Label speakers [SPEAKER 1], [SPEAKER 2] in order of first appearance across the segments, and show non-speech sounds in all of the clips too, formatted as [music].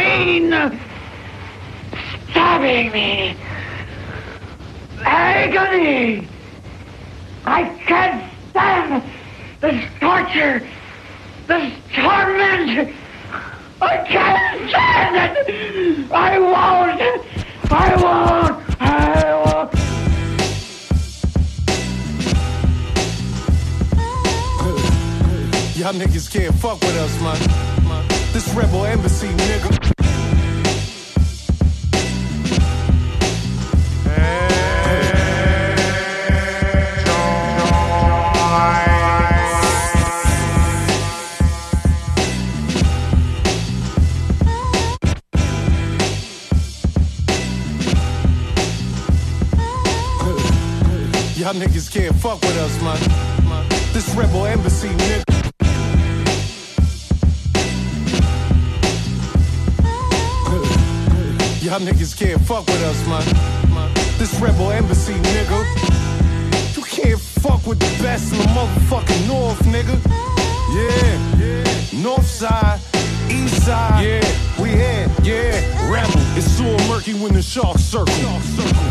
[SPEAKER 1] pain, stabbing me, agony. I can't stand this torture, this torment. I can't stand it. I won't. I won't. I won't.
[SPEAKER 2] Y'all niggas can't fuck with us, man. This rebel embassy, nigga. Y'all niggas can't fuck with us, man. This rebel embassy, nigga. Y'all niggas can't fuck with us, man. This rebel embassy, nigga. You can't fuck with the best in the motherfucking North, nigga. Yeah, yeah. North side, east side. Yeah, we here, yeah. Rebel. It's so murky when the sharks circle.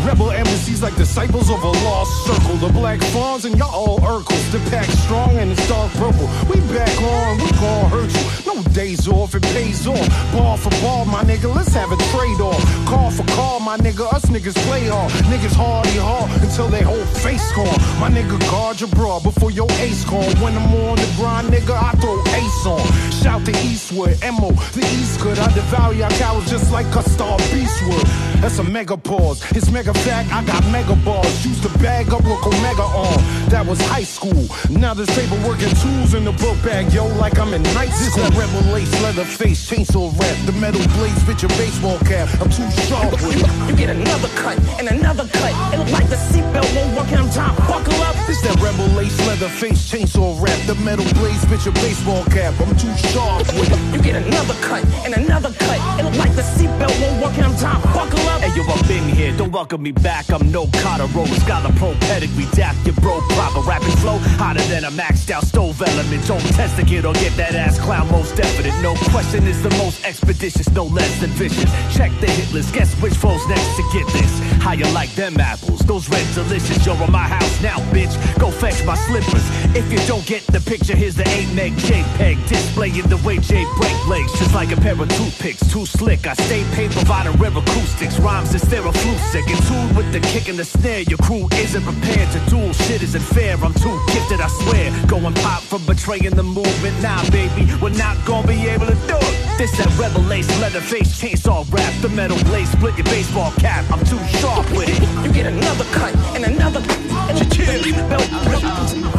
[SPEAKER 2] Rebel embassies like disciples of a lost circle. The black fawns and y'all all Urkels. The pack strong and it's dark purple. We back on, we gon' hurt you. No days off, it pays off. Ball for ball, my nigga, let's have a trade off. Call for call, my nigga, us niggas play hard. Niggas hardy hard until they whole face gone. My nigga, guard your bra before your ace call. When I'm on the grind, nigga, I throw ace on. Shout to Eastwood, MO, the East good. I devour y'all cowards just like a star beastwood. That's a mega pause. It's mega fact, I got mega balls. Used to bag up with Omega on. That was high school. Now there's paperwork and tools in the book bag, yo, like I'm in night school. This that rebel lace, leather face, chainsaw rap. The metal blades fit your baseball cap. I'm too sharp with it.
[SPEAKER 3] You get another cut and another cut. It look like the seatbelt won't work and I'm time. Buckle up.
[SPEAKER 2] This that rebel lace, leather face, chainsaw rap. The metal blades fit your baseball cap. I'm too sharp with it.
[SPEAKER 3] You get another cut and another cut. It look like the seatbelt won't work and I'm Buckle up.
[SPEAKER 4] Hey yo, I've been here, don't welcome me back. I'm no Carter Rose, scholar pro pedigree, dap your bro, proper rapping flow, hotter than a maxed out stove element. Don't test the kid or get that ass clown most definite. No question, it's the most expeditious, no less than vicious. Check the hit list, guess which foes next to get this. How you like them apples? Those red delicious. You're in my house now, bitch. Go fetch my slippers. If you don't get the picture, here's the eight meg JPEG displaying the way J break legs, just like a pair of toothpicks. Too slick, I stay paid, providing rare acoustics. Rhymes is therapeutic. In tune with the kick and the snare. Your crew isn't prepared to duel. Shit isn't fair. I'm too gifted, I swear. Going pop from betraying the movement. Nah, baby, we're not gonna be able to do it. This that rebel lace, leather face, chainsaw rap. The metal blade split your baseball cap. I'm too sharp with it.
[SPEAKER 3] You get another cut and another. And belt.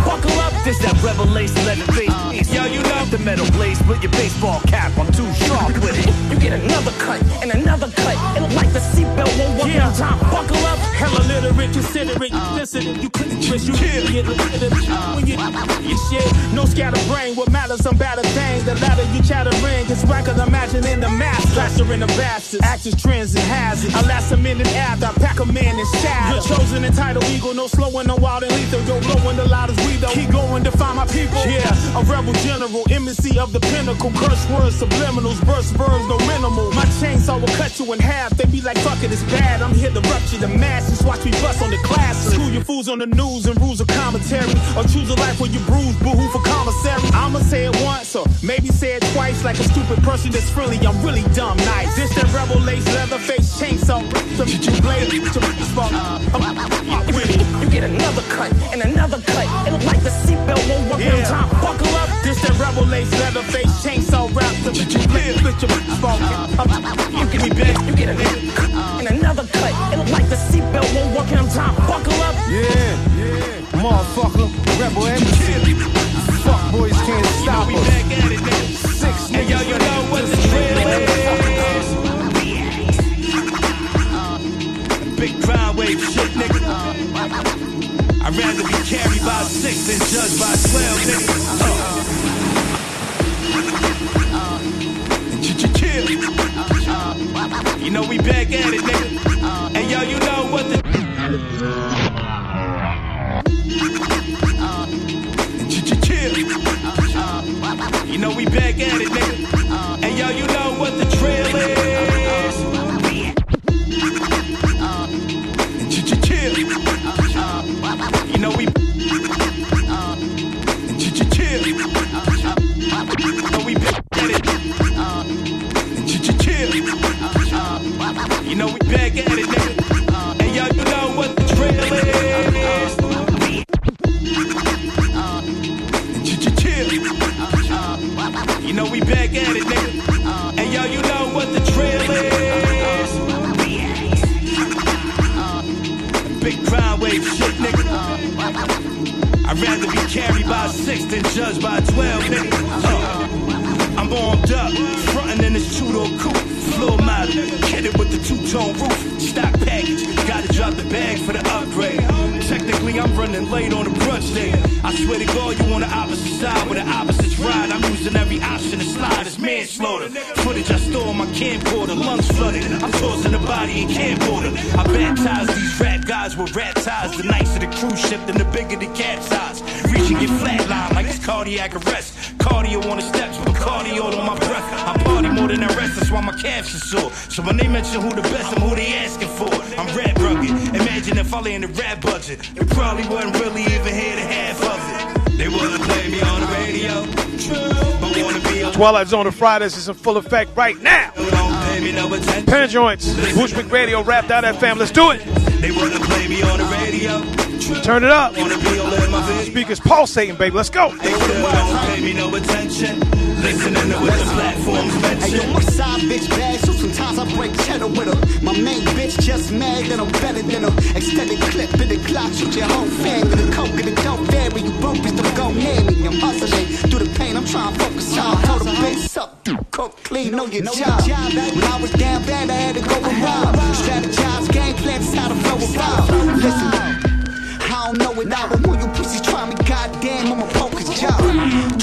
[SPEAKER 3] Buckle up.
[SPEAKER 4] This that rebel lace, leather face. Yo, you love the metal blade split your baseball cap. I'm too sharp with it.
[SPEAKER 3] You get another cut and another cut. Look like the seatbelt won't work
[SPEAKER 5] Yeah.
[SPEAKER 3] time. Buckle up.
[SPEAKER 5] Hella literate, consider it, uh. dissident. You couldn't twist, you kill it. When you your shit, no scatter brain. What matters, some better things. The ladder you chattering gets ranked imagining the mass. Faster in the bastards, actors, trends, and hazards. I last a minute after I pack a man and. You're chosen entitled eagle, no slowing, no wild and lethal. Yo, blowing the loudest we though. Keep going to find my people. Yeah, a rebel general, embassy of the pinnacle. Curse words, subliminals, burst verbs, no minimal. My chainsaw will cut you in half. They be like, fuck it, it's bad. I'm here to rupture the masses. Watch me bust on the classes. School your fools on the news and rules of commentary. Or choose a life where you bruise, boohoo for commissary. I'ma say it once or maybe say it twice like a stupid person that's really, I'm really dumb nice. This that rebel lace, leather face, chainsaw. Some you blade to fuck. I'm with it.
[SPEAKER 3] You get another cut and another cut. Look like the seatbelt won't work on
[SPEAKER 5] Yeah.
[SPEAKER 3] time. Buckle.
[SPEAKER 5] This that rebel lace, leather face, chainsaw rap. Some you blade with your fuck.
[SPEAKER 3] You get, you get cut and another cut. It look like the seatbelt won't work on time. Buckle up.
[SPEAKER 2] Yeah, yeah. Motherfucker, rebel embassy. Fuck boys can't stop us. Six niggas.
[SPEAKER 4] yo, you know what the drill Big crime wave shit, nigga. I'd rather be carried by six than judged by twelve, nigga. Uh. You know we back at it, nigga. Hey yo, you know what the. You know we back at it, nigga. Hey yo, you
[SPEAKER 6] carried by a six than judged by 12, nigga. Uh, I'm armed up, frontin' in this two-door coupe. Floor model, it with the two-tone roof. Stock package, gotta drop the bag for the upgrade. Technically, I'm running late on the brunch day. I swear to God, you on the opposite side with the opposite ride. I'm using every option to slide. It's manslaughter. Footage I store on my camcorder, lungs flooded. I'm tossing the body in camcorder. I baptize these rap guys with rat ties. The nicer the cruise ship, then the bigger the capsize. Reaching get flatline like it's cardiac arrest. Cardio on the steps, but cardio on my breath. I party more than the rest, that's why my calves are sore. So when they mention who the best, I'm who they asking for. I'm rap rugged. Imagine if I lay in the rap budget. You probably wouldn't really even hear the half of it. They wouldn't play me on the radio. But wanna be on
[SPEAKER 7] Twilight Zone of Fridays is in full effect right now.
[SPEAKER 6] don't pay me no attention.
[SPEAKER 7] Pen joints, Bushwick Radio, Wrap.fm. Let's do it.
[SPEAKER 6] They wanna me on the radio.
[SPEAKER 7] Turn it up.
[SPEAKER 6] Wanna be all in my video.
[SPEAKER 7] Speakers pulsating, baby. Let's go.
[SPEAKER 6] They still don't pay me no attention. Listening to what the platforms
[SPEAKER 8] Hey, yo,
[SPEAKER 6] mention.
[SPEAKER 8] my side bitch bad, so sometimes I break cheddar with her. My main bitch just mad that I'm better than her. Extended clip in the clock, shoot your whole family. The coke and the dope vary, you broke, bitch, don't go near me. I'm hustling through the pain, I'm trying to focus on. Told the bitch up, cook clean, know your job. job When I was down bad, I had to go and rob. Strategize, game plan, it's how to flow about. Listen. Don't know it all, but when you pussies try me, goddamn, I'ma poke jaw.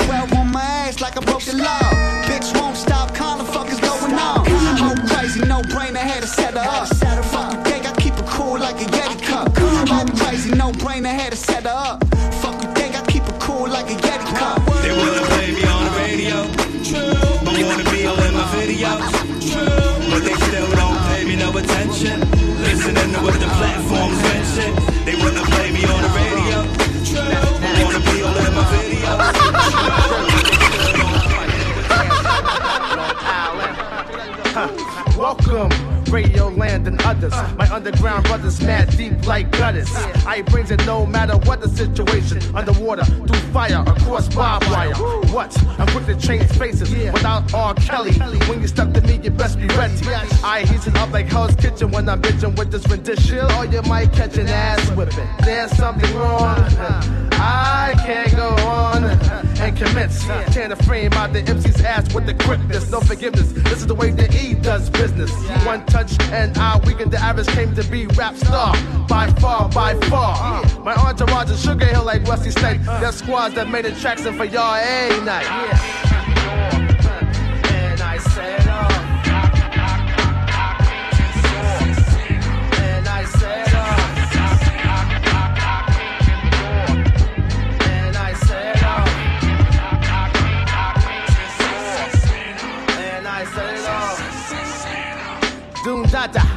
[SPEAKER 8] 12 on my ass like I broke the law. Bitch won't stop calling, fuck is going on. Whole crazy, no brain, I had to set her up. Fuck you think I keep it cool like a Yeti cup. Whole crazy, no brain, I had to set her up.
[SPEAKER 9] Welcome, Radio Land and others. My underground brothers mad deep like gutters. I brings it no matter what the situation. Underwater, through fire, across barbed wire. What? I'm quick to change faces without R. Kelly. When you step to me, you best be ready. I heat it up like Hell's Kitchen when I'm bitching with this rendition. Or you might catch an ass whipping. There's something wrong. I can't go on and commence. Tearing the frame out the MC's ass with the quickness. No forgiveness. This is the way the E does business. One touch and I weaken the average came to be rap star. By far, by far. My entourage is Sugar Hill like Wesley Snipes. There's squads that made attraction for y'all a night.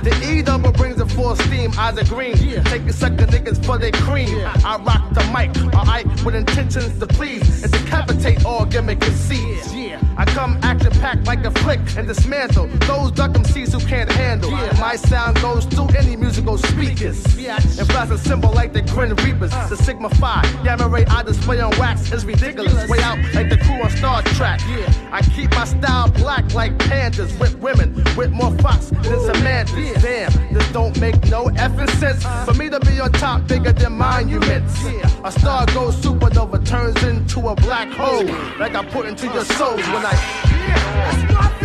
[SPEAKER 9] The E double brings the full steam, eyes are green. Yeah. Take a sucker niggas for their cream. I rock the mic, alright, with intentions to please and decapitate all gimmick conceits. I come action packed like a flick and dismantle those duck MCs who can't handle. Yeah. My sound goes through any musical speakers. And blast a symbol like the Grin Reapers, the Sigma Phi. Gamma ray I display on wax is ridiculous. Way out like the crew on Star Trek. Yeah. I keep my style black like pandas with women with more fox than Samantha. Damn, this don't make no effing sense. For me to be on top, bigger than monuments. A star goes supernova, turns into a black hole. Like I put into your souls when I.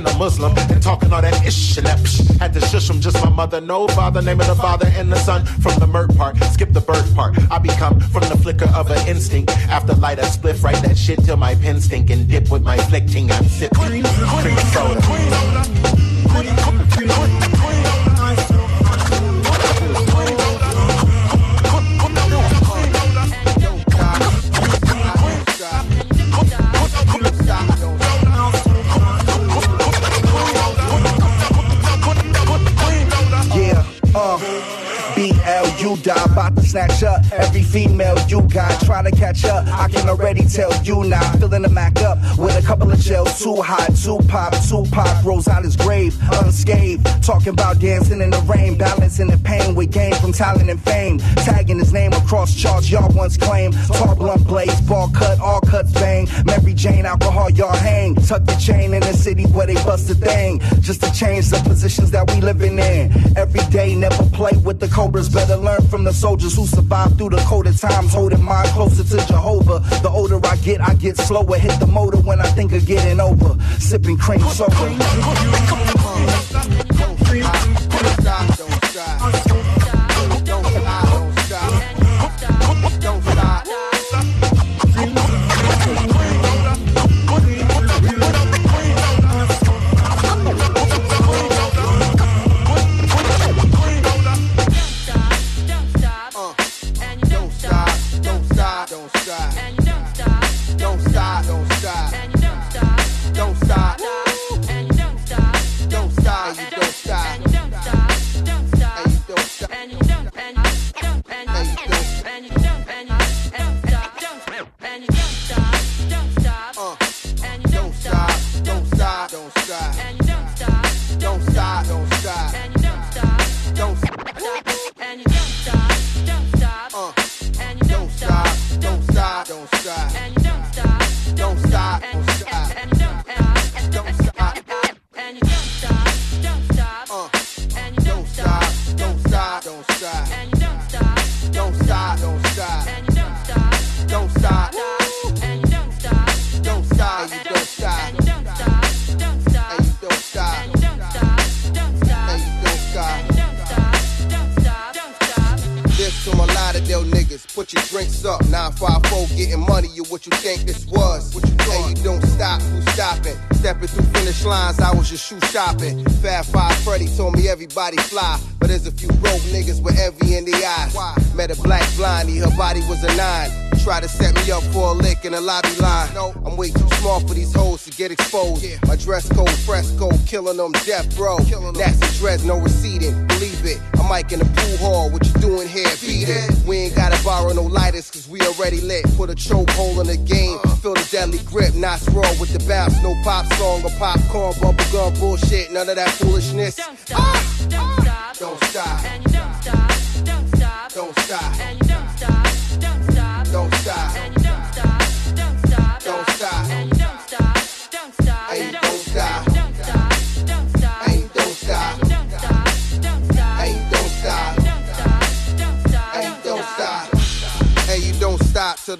[SPEAKER 9] and
[SPEAKER 10] a Muslim, and talking all that ish and that psh. Had to shush him, just my mother, no father. Name of the father and the son from the murk part. Skip the birth part. I become from the flicker of an instinct. After light a spliff, write that shit till my pen stink and dip with my flicking. I'm sipping cream soda.
[SPEAKER 11] Talking about dancing in the rain, balancing the pain we gain from talent and fame. Tagging his name across charts, y'all once claimed. Tall blunt blaze, ball cut, all cuts bang. Mary Jane, alcohol, y'all hang. Tuck the chain in the city where they bust a thing. Just to change the positions that we living in. Every day, never play with the cobras. Better learn from the soldiers who survived through the colder times. Holding mine closer to Jehovah. The older I get, I get slower. Hit the motor when I think of getting over. Sipping cream soda.
[SPEAKER 12] Everybody fly, but there's a few rogue niggas with envy in their eyes. Met a black blondie, her body was a nine. Try to set me up for a lick in a lobby line. No, I'm way too small for these hoes to get exposed. Yeah. My dress code fresco, killing them death, bro. Nasty dress, no receding. Believe it, I'm Mike in the pool hall. What you doing here? Beat it. We ain't gotta borrow no lighters, cause we already lit. Put a choke hole in the game. Uh. Feel the deadly grip, not raw with the bounce. No pop song or popcorn, bubble gum bullshit. None of that foolishness.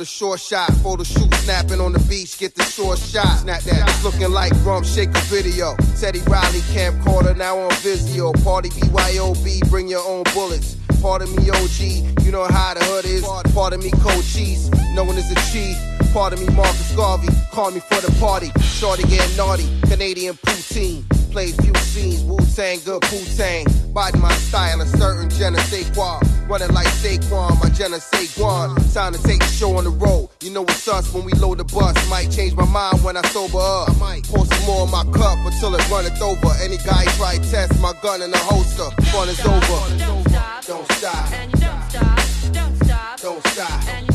[SPEAKER 12] The short shot. Photo shoot, snapping on the beach, get the short shot. Snap that. Looking like Rump Shaker video. Teddy Riley, camcorder, now on Vizio. Party BYOB, bring your own bullets. Part of me OG, you know how the hood is. Part of me cold cheese, known as a chief. Part of me Marcus Garvey, call me for the party. Shorty getting naughty, Canadian poutine. Play few scenes, Wu Tang, good Wu Tang. My style, a certain Jenna Saquon. Running like Saquon, my Jenna Saquon. Time to take the show on the road. You know it's us when we load the bus. Might change my mind when I sober up. i Pour some more in my cup until it runneth over. Any guy try test my gun in the holster. Fun is over. Don't stop. Don't stop. Don't stop. Don't stop. Don't stop.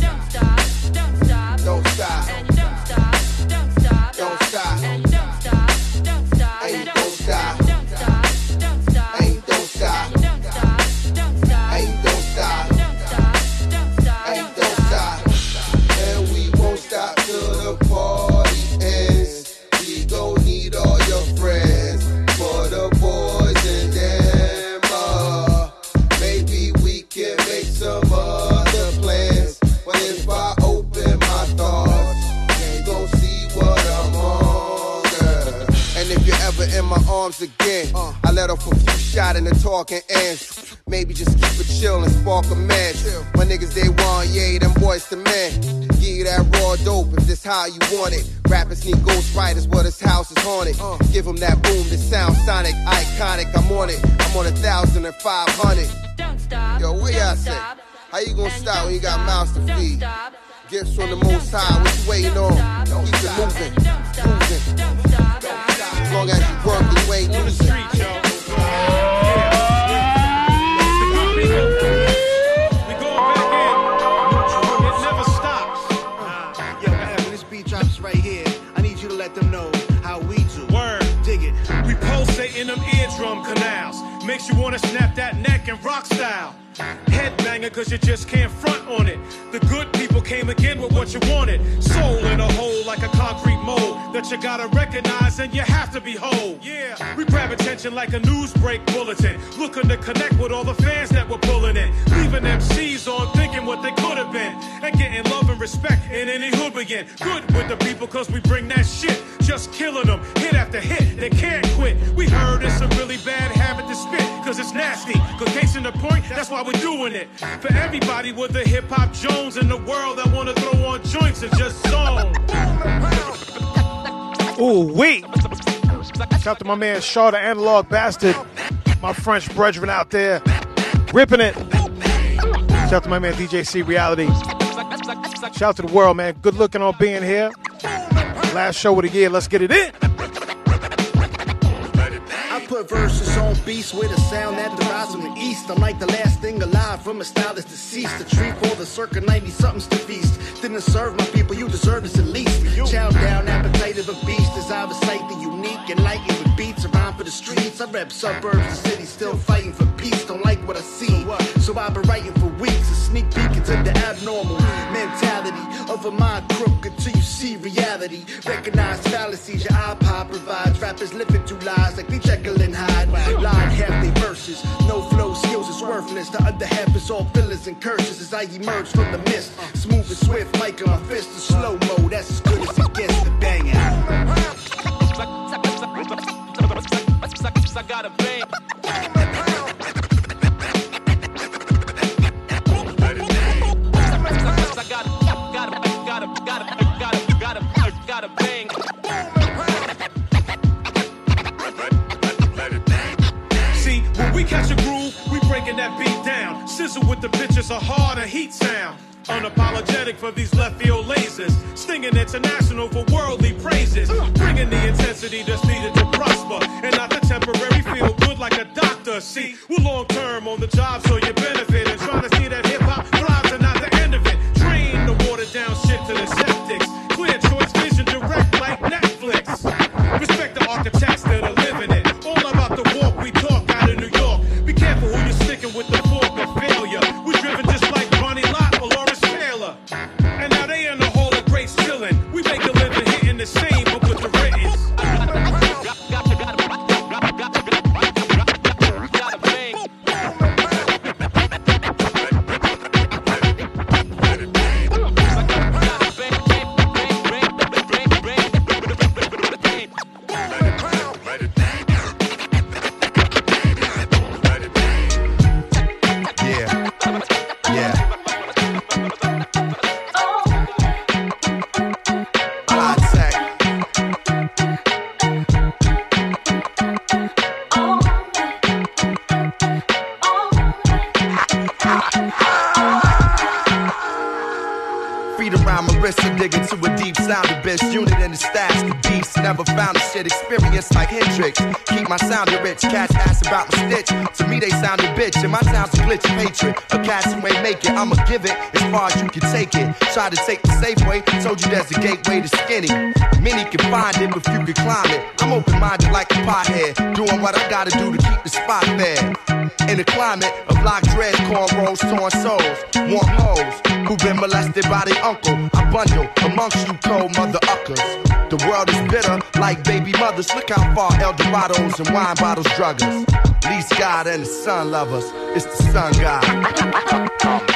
[SPEAKER 12] Again. I let off a few shot in the talking ends. Maybe just keep it chill and spark a match. My niggas, they want, yeah, them boys to men. Give you that raw dope if this how you want it. Rappers need ghost writers, what his house is haunted. Give him that boom, this sound sonic, iconic. I'm on it, I'm on a thousand and five hundred. Don't stop. Yo, what y'all say? How you gonna stop when you got mouths to feed? Gifts from the most high, what you waiting on? Keep it moving, moving. Long as you work, you ain't losing.
[SPEAKER 13] It never stops. When this beat drops right here, I need you to let them know how we do.
[SPEAKER 14] Word.
[SPEAKER 13] Dig it.
[SPEAKER 14] We pulsate in them eardrum canals. Makes you wanna snap that neck and rock style. Headbanger, cause you just can't front on it. The good people came again with what you wanted. Soul in a hole like a concrete mold that you gotta recognize and you have to be whole. Yeah, we grab attention like a news break bulletin. Looking to connect with all the fans that were pulling in. Leaving MCs on thinking what they could have been. And getting love and respect in any hood begin. Good with the people cause we bring that shit. Just killing them, hit after hit, they can't quit. We heard it's a really bad habit to spit, cause it's nasty. Cause case in the point, that's why we're doing it. For everybody with the hip hop Jones in the world that wanna throw on joints and just zone. [laughs]
[SPEAKER 7] Ooh, wait. Shout out to my man Shaw, the analog bastard. My French brethren out there. Ripping it. Shout out to my man DJ C Reality. Shout out to the world, man. Good looking on being here. Last show of the year. Let's get it in.
[SPEAKER 13] I put verses on beats with a sound that derives from the east. I'm like the last thing alive from a style that's deceased. A treat for the circa 90 somethings to feast. Didn't serve my people, you deserve this at least. Chow down, appetite of a beast. Desire to sight the unique and light with beats around for the streets. I rep suburbs, the city still fighting for peace. Don't like what I see, so I've been writing for weeks. A sneak peek into the abnormal mentality of a mind crook until you see reality. Recognize fallacies your iPod provides. Rappers living through lies like they Jekyll and Hyde. Line verses, no flow skills is worthless. The other half is all fillers and curses as I emerge from the mist. Smooth and swift, on my fist, the slow mo. That's as good as it gets. The bang
[SPEAKER 15] I got a bang.
[SPEAKER 14] Catch a groove, we breaking that beat down. Sizzle with the bitches, a harder heat sound. Unapologetic for these left field lasers. Stinging international for worldly praises. Bringing the intensity that's needed to prosper. And not the temporary feel good like a doctor. See, we're long term on the job so you benefit. And trying to see that hip hop thrives and not the end of it. Train the watered down shit to the septics.
[SPEAKER 16] Keep my sound rich. Cats ass about my stitch. To me, they sound a bitch. And my sound's a glitch hatred. Cats who ain't make it. I'ma give it as far as you can take it. Try to take the safe way. Told you there's a gateway to skinny. Many can find it, but few can climb it. I'm open minded like a pothead. Doing what I gotta do to keep the spot there. In a climate of lock dread, cornrows, torn souls, warm hoes who've been molested by their uncle. I bundle amongst you cold mother uckers. The world is bitter like baby mothers. Look how far El Dorados and wine bottles drug us. Least God and the sun love us. It's the sun God come, come.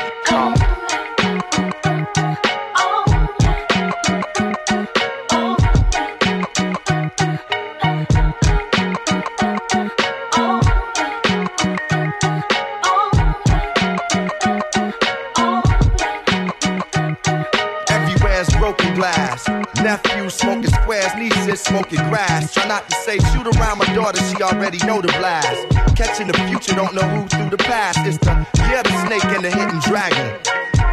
[SPEAKER 16] nephews smoking squares, nieces smoking grass.
[SPEAKER 17] Try not to say shoot around my daughter, she already know the blast. Catching the future, don't know who through the past. It's the yeah, the snake and the hidden dragon.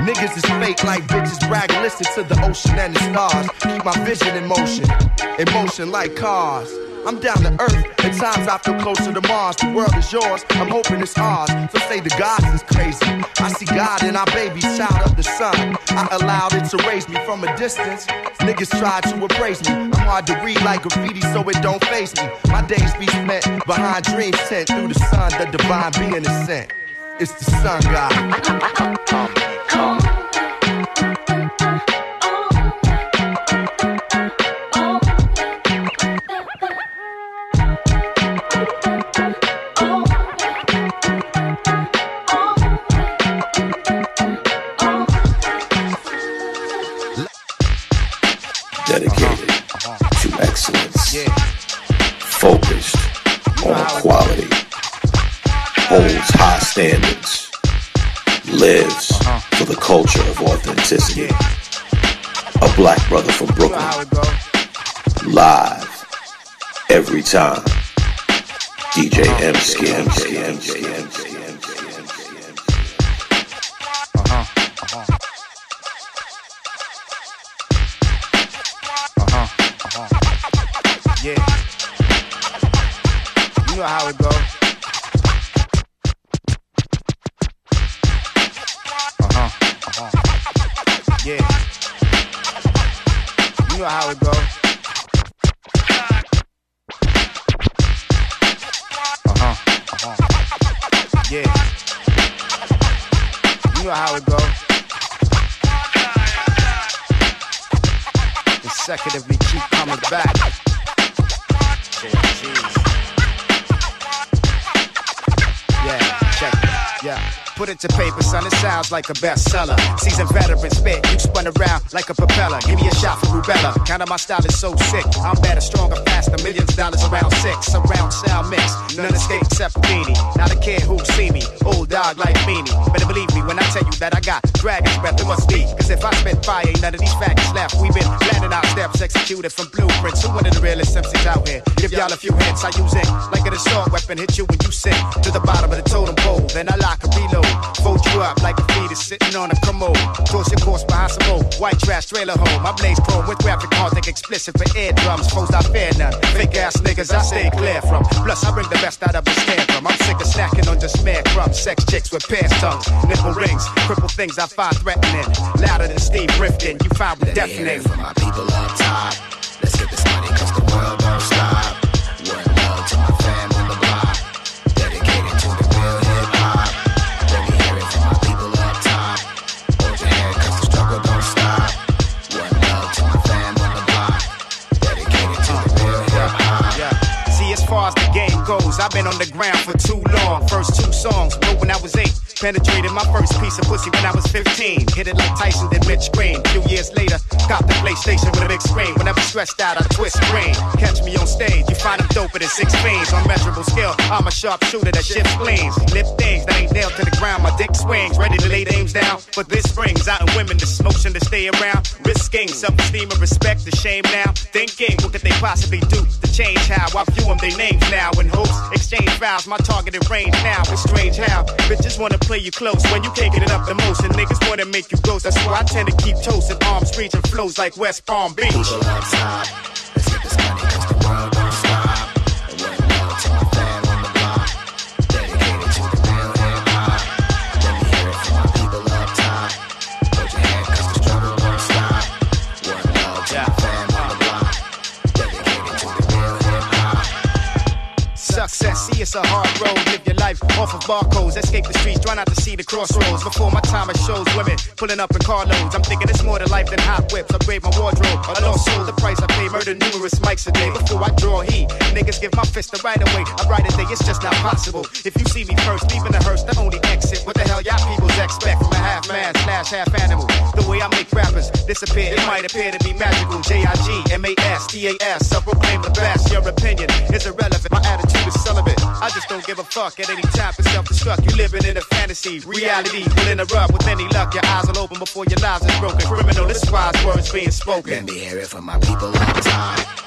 [SPEAKER 17] Niggas is fake like bitches bragging. Listen to the ocean and the stars. Keep my vision in motion, in motion like cars. I'm down to earth. At times I feel closer to Mars. The world is yours. I'm hoping it's ours. So say the gods is crazy. I see God in our baby child of the sun. I allowed it to raise me from a distance. Niggas try to appraise me. I'm hard to read like graffiti, so it don't face me. My days be spent behind dreams sent through the sun. The divine being is sent. It's the sun god.
[SPEAKER 18] dedicated standards, lives for the culture of authenticity. A black brother from Brooklyn, live every time. DJ Emskee, Skin, Skin, Skin,
[SPEAKER 17] Yeah. You know how it go. You know how it goes. Uh-huh. Uh-huh. Yeah. You know how it go. Consecutively keep coming back. Yeah, check it. Yeah. Put it to paper, son, it sounds like a bestseller. Seasoned veteran spit, you spun around like a propeller. Give me a shot for rubella. Kind of my style is so sick. I'm better, stronger, faster, millions of dollars around six. Around sound mix, none escape except Beanie. Not a kid who see me, old dog like Beanie. Better believe me when I tell you that I got dragon's breath, it must be. Cause if I spit fire, ain't none of these facts left. We've been planning our steps, executed from blueprints. Who one of the realest MCs out here? Give y'all a few hints, I use it like an assault weapon. Hit you when you sink to the bottom of the totem pole. Then I lock and reload. Fold you up like a fetus sitting on a commode. Toss your course behind some old white trash trailer home. My blaze chrome with graphic content explicit for eardrums. Foes I fear none. Fake ass niggas I stay clear from. Plus I bring the best out of the stand from. I'm sick of snacking on just mere crumbs. Sex chicks with pants tongues, nipple rings, cripple things I find threatening. Louder than Steve Rifkind. You found with deafening.
[SPEAKER 19] For my people up top. Let's get this money cause the world
[SPEAKER 17] far as the game goes, I've been on the ground for too long. First two songs wrote when I was eight. Penetrated my first piece of pussy when I was 15. Hit it like Tyson did Mitch Green. Few years later, got the PlayStation with a big screen. Whenever stressed out, I twist screen. Catch me on stage, you find them doper than six fiends. On measurable skill, I'm a sharp shooter that shifts spleens. Lip things that ain't nailed to the ground. My dick swings, ready to lay names down. But this springs out in women, this motion to stay around. Risking self-esteem and respect, the shame now. Thinking, what could they possibly do to change how I view them, they names now. And hopes exchange vows, my targeted range now. It's strange how bitches wanna play you close when you can't get it up the most. And niggas wanna make you ghost. That's why I tend to keep toast and arms reaching flows like West Palm Beach.
[SPEAKER 19] Let's get this money cause the world
[SPEAKER 17] see it's a hard road. Live your life off of barcodes. Escape the streets, try not to see the crossroads. Before my time, it shows women pulling up in carloads. I'm thinking it's more to life than hot whips. Upgrade my wardrobe. I lost soul, the price I pay. Murder numerous mics a day. Before I draw heat, niggas give my fist the right away. I write a day, it's just not possible. If you see me first, leaving the hearse, the only exit. What the hell y'all peoples expect from a half man slash half animal? The way I make rappers disappear, it might appear to be magical. J I G M A S T A S. I proclaim the best. Your opinion is irrelevant. My attitude is celibate. I just don't give a fuck at any time for self-destruct. You living in a fantasy. Reality will interrupt with any luck. Your eyes will open before your lives is broken. Criminal, this wise words being spoken.
[SPEAKER 19] Let me hear it from my people up top.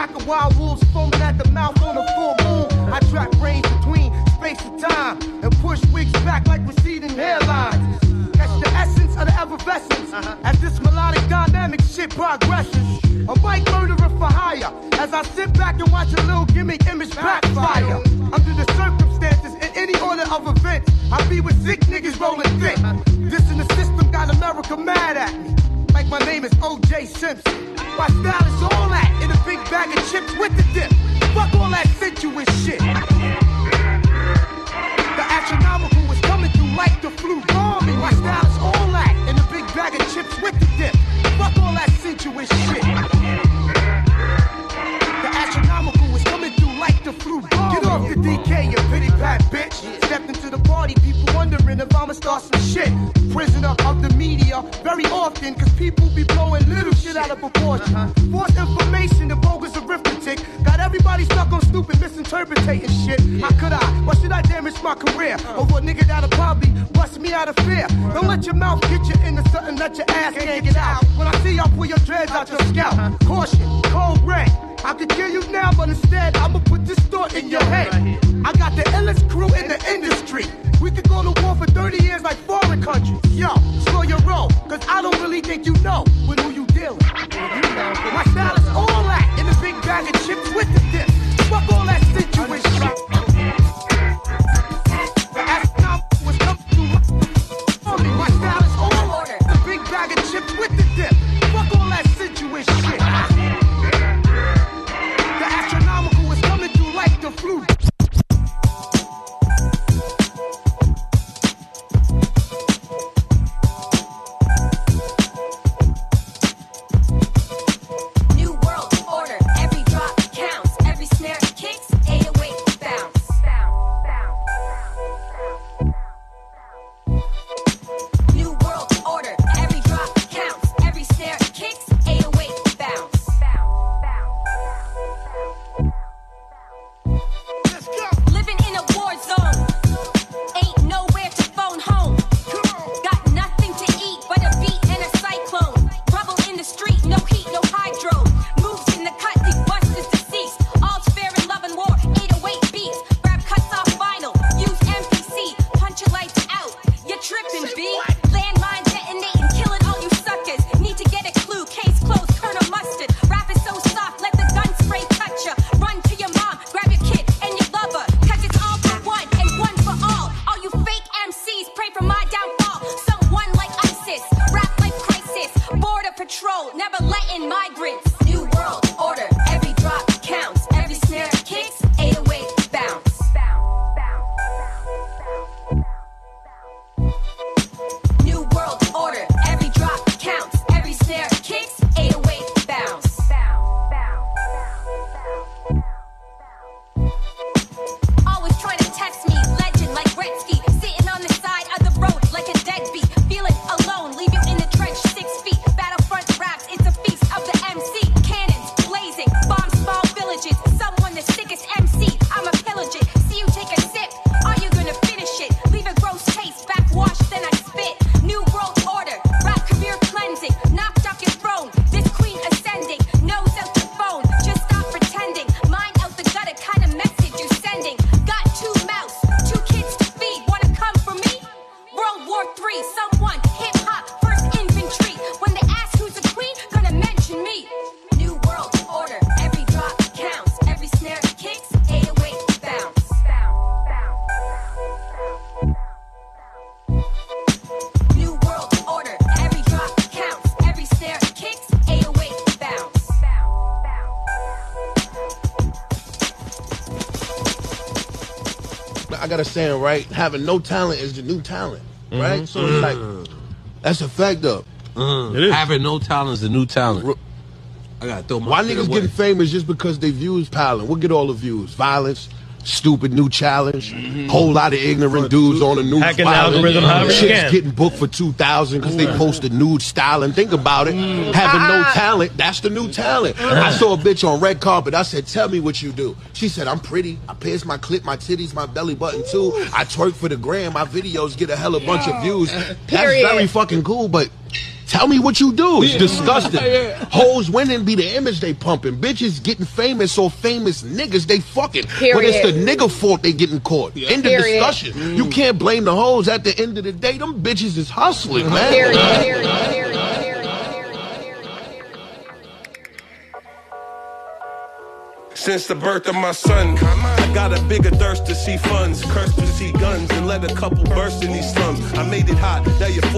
[SPEAKER 20] Pack of wild wolves foaming at the mouth on a full moon. I trap brains between space and time and push wigs back like receding hairlines. Catch the essence of the effervescence uh-huh. as this melodic dynamic shit progresses. A bike murderer for hire as I sit back and watch a little gimmick image backfire. Under the circumstances, in any order of events, I be with sick niggas rolling thick. Uh-huh. This in the system got America mad at me. Like my name is O.J. Simpson. My style is all that in a big bag of chips with the dip. Fuck all that sensuous shit. The astronomical was coming through like the flu bombing. My style is all that in a big bag of chips with the dip. Fuck all that sensuous shit. The astronomical was coming through like the flu bombing. Get off the DK, you pity pat bitch. Stepped into the party, people wondering if I'ma start some shit. Prisoner of the media, very often, cause people be blowing little shit out of proportion. Uh-huh. False information and bogus arithmetic got everybody stuck on stupid misinterpreting shit. How could I? Why should I damage my career uh. over a nigga that'll probably bust me out of fear? Don't let your mouth get you into something that your ass can't get out. When I see y'all pull your dreads out your scalp, caution, cold red. I could kill you now, but instead I'ma put this thought in your head. I got the illest crew in the industry. We could go to war for 30 years like foreign countries. Yo, slow your roll, cause I don't really think you know with who you dealing. My style is all that in a big bag of chips with the dip. Fuck all that sensuous
[SPEAKER 21] right? Having no talent is the new talent, right?
[SPEAKER 22] Mhm.
[SPEAKER 21] So it's like
[SPEAKER 22] Mm.
[SPEAKER 21] that's a fact, though.
[SPEAKER 22] Mm. Having no talent is the new talent. I gotta throw my
[SPEAKER 21] Why niggas
[SPEAKER 22] away.
[SPEAKER 21] getting famous just because they views piling? We'll get all the views. Violence, stupid new challenge, whole lot of ignorant dudes on the news.
[SPEAKER 23] Hacking the
[SPEAKER 21] wilding.
[SPEAKER 23] algorithm however you
[SPEAKER 21] Chicks
[SPEAKER 23] can.
[SPEAKER 21] getting booked for 2000 because they posted nude style. And think about it, having no talent, that's the new talent. I saw a bitch on red carpet. I said, tell me what you do. She said, I'm pretty. Pierce my clip, my titties, my belly button too. I twerk for the gram. My videos get a hella bunch of views. Uh,
[SPEAKER 24] That's
[SPEAKER 21] very fucking cool, but Tell me what you do. It's
[SPEAKER 22] Yeah.
[SPEAKER 21] disgusting. [laughs]
[SPEAKER 22] Yeah.
[SPEAKER 21] Hoes winning be the image they pumping. Bitches getting famous or famous niggas they fucking. But it's the
[SPEAKER 25] Period.
[SPEAKER 21] nigga fault they getting caught. End of
[SPEAKER 25] Period.
[SPEAKER 21] discussion. You mm. can't blame the hoes. At the end of the day, them bitches is hustling, man.
[SPEAKER 25] Period, period, period.
[SPEAKER 26] Since the birth of my son, I got a bigger thirst to see funds, cursed to see guns, and let a couple burst in these slums. I made it hot, now you're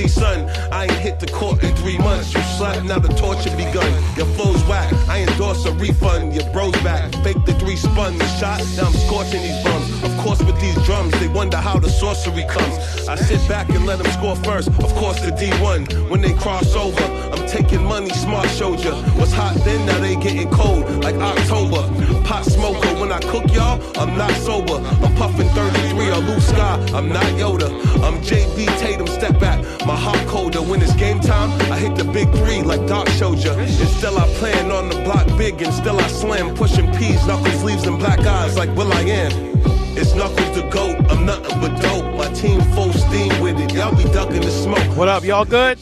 [SPEAKER 26] see sun. I ain't hit the court in three months. You slept, now the torture begun. Your flow's whack, I endorse a refund. Your bro's back, fake the three spun, the shot. Now I'm scorching these bums. Of course, with these drums, they wonder how the sorcery comes. I sit back and let them score first. Of course, the D1. When they cross over, I'm taking money, smart showed ya. Was hot then, now they getting cold, like October. Pot smoker, when I cook y'all, I'm not sober. I'm puffing 33, a loose sky, I'm not Yoda. I'm JB Tatum, step back, my heart colder. When it's game time, I hit the big three like Doc showed ya. And still I plan on the block big, and still I slam, pushing P's, knuckles, sleeves, and black eyes like will.i.am. It's Knuckles the GOAT, I'm nothing but dope. My team full steam with it, y'all be ducking the smoke.
[SPEAKER 7] What up, y'all good?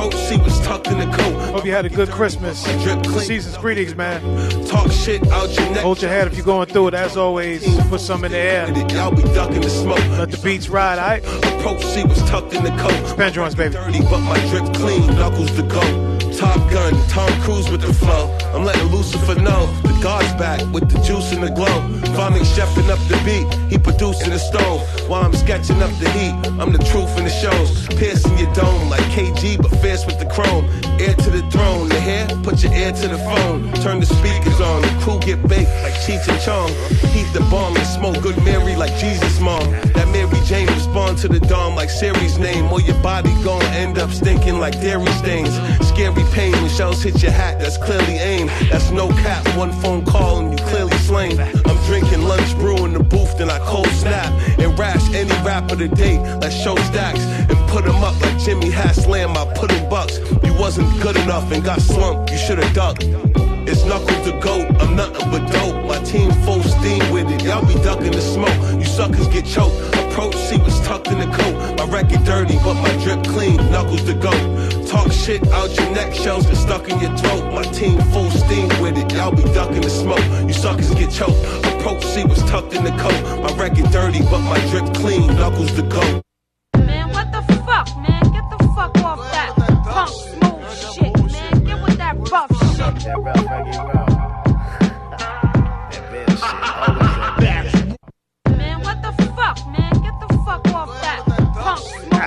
[SPEAKER 26] Approach, see what's tucked in the coat.
[SPEAKER 7] Hope you had a good Christmas. Season's greetings, man.
[SPEAKER 26] Talk shit out your neck.
[SPEAKER 7] Hold your head if you're going through it. As always, put some in the air.
[SPEAKER 26] Y'all be ducking the smoke.
[SPEAKER 7] Let the beats ride, alright?
[SPEAKER 26] Approach, see what's tucked in the coat.
[SPEAKER 7] Spend joints, baby.
[SPEAKER 26] Dirty, but my drip clean. Knuckles the GOAT. Top gun, Tom Cruise with the flow. I'm letting Lucifer know the God's back with the juice and the glow. Finally chefing up the beat, he producing the stove. While I'm sketching up the heat, I'm the truth in the shows. Piercing your dome like KG, but fierce with the chrome. Ear to the throne, the hair, put your ear to the phone. Turn the speakers on, the crew get baked like Cheech and Chong. Heat the bomb and smoke good Mary like Jesus mom. That Mary Jane respond to the dawn like Siri's name. Or your body gon' end up stinking like dairy stains. Scary pain when shells hit your hat, that's clearly aim. That's no cap, one phone call and you clearly slain. I'm drinking lunch brew in the booth, then I cold snap and rash any rapper today. Let's show stacks and put 'em up like Jimmy Haslam. I put in bucks. You wasn't good enough and got slumped. You should've ducked. It's Knuckles the GOAT, I'm nothing but dope. My team full steam with it, y'all be ducking the smoke. You suckers get choked. Approach, see what's tucked in the coat. My record dirty, but my drip clean. Knuckles to go. Talk shit out your neck, shells get stuck in your throat. My team full steam with it, y'all be ducking the smoke. You suckers get choked. Approach, see what's tucked in the coat. My record dirty, but my drip clean. Knuckles to go.
[SPEAKER 27] Man, what the fuck, man? Get the fuck off that punk smooth shit, man. Get with that rough shit.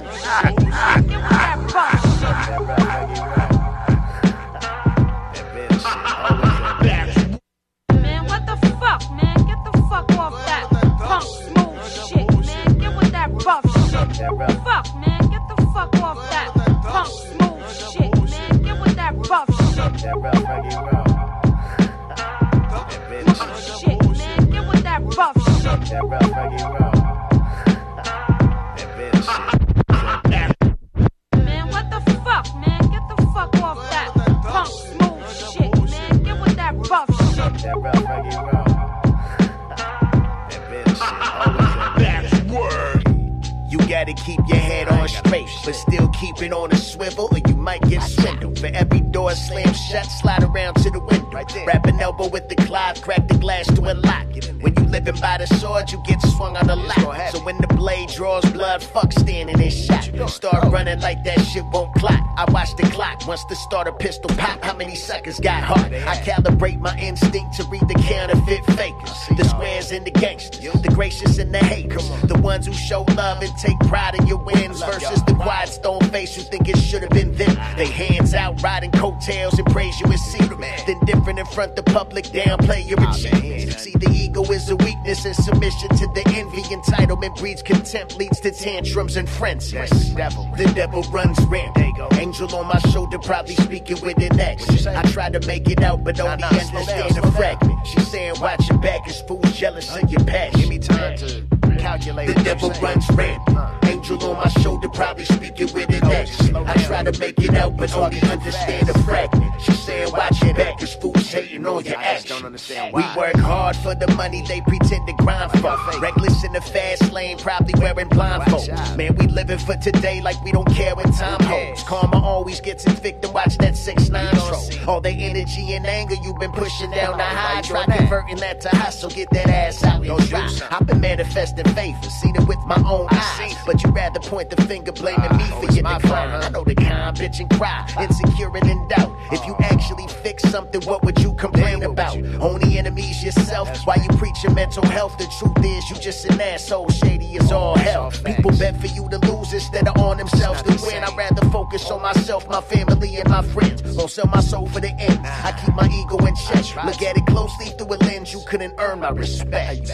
[SPEAKER 27] Shit. The
[SPEAKER 28] clock. Once the starter pistol pop, how many suckers got heart? I calibrate my instinct to read the counterfeit fakers. The squares and the gangsters, the gracious and the haters. The ones who show love and take pride in your wins versus the quiet stone face who think it should have been them. They hands out riding coattails and praise you as secret. Then different in front the public, downplay your achievements. See, the ego is a weakness and submission to the envy. Entitlement breeds contempt, leads to tantrums and frenzies. The devil The devil runs rampant. Angel on my shoulder, probably speaking with an accent. I try to make it out, but only understand a fragment. She's saying, watch your back, as fools jealous of your passion. Give me time to calculate.
[SPEAKER 19] The devil runs rampant. Angel on my shoulder, probably speaking with an accent. I try to make it out, but only understand a fragment. She saying, watch your back, cause fools hating on your action. We work hard for the money they pretend to grind for. Reckless in the fast lane, probably wearing blindfold. Man, we living for today like we don't care what time holds. Karma always gets its victim, watch that 6 9 troll. All the energy and anger you've been pushing down the high, try converting that to hustle, get that ass out and try. I've been manifesting faith and seen it with my own eyes. But you rather point the finger blaming me for your decline. I know the kind, bitch, and cry, insecure and in doubt. If you actually fix something, what would you complain about? Only enemies yourself while you preach your mental health. The truth is, you just an asshole, shady as all hell. People bet for you to lose instead of on themselves to win. I'd rather focus on myself, my family, and my friends. Won't sell my soul for the end. I keep my ego in check. Look at it closely through a lens, you couldn't earn my respect.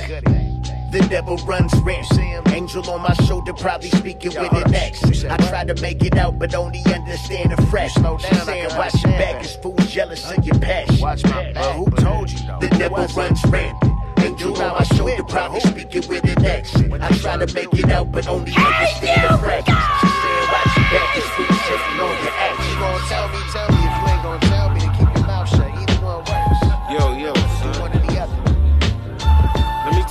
[SPEAKER 19] The devil runs rampant. Angel on my shoulder, probably speaking with an accent. I try to make it out, but only understand the fresh. Slow down, saying, watch your back, cause fools jealous of your passion. Watch my back. who told you? The devil runs rampant. Angel on my shoulder, probably speaking with an accent. I try to make it out, but only understand the fresh. She saying, watch your back, cause fools jealous of your action. Tell me, tell me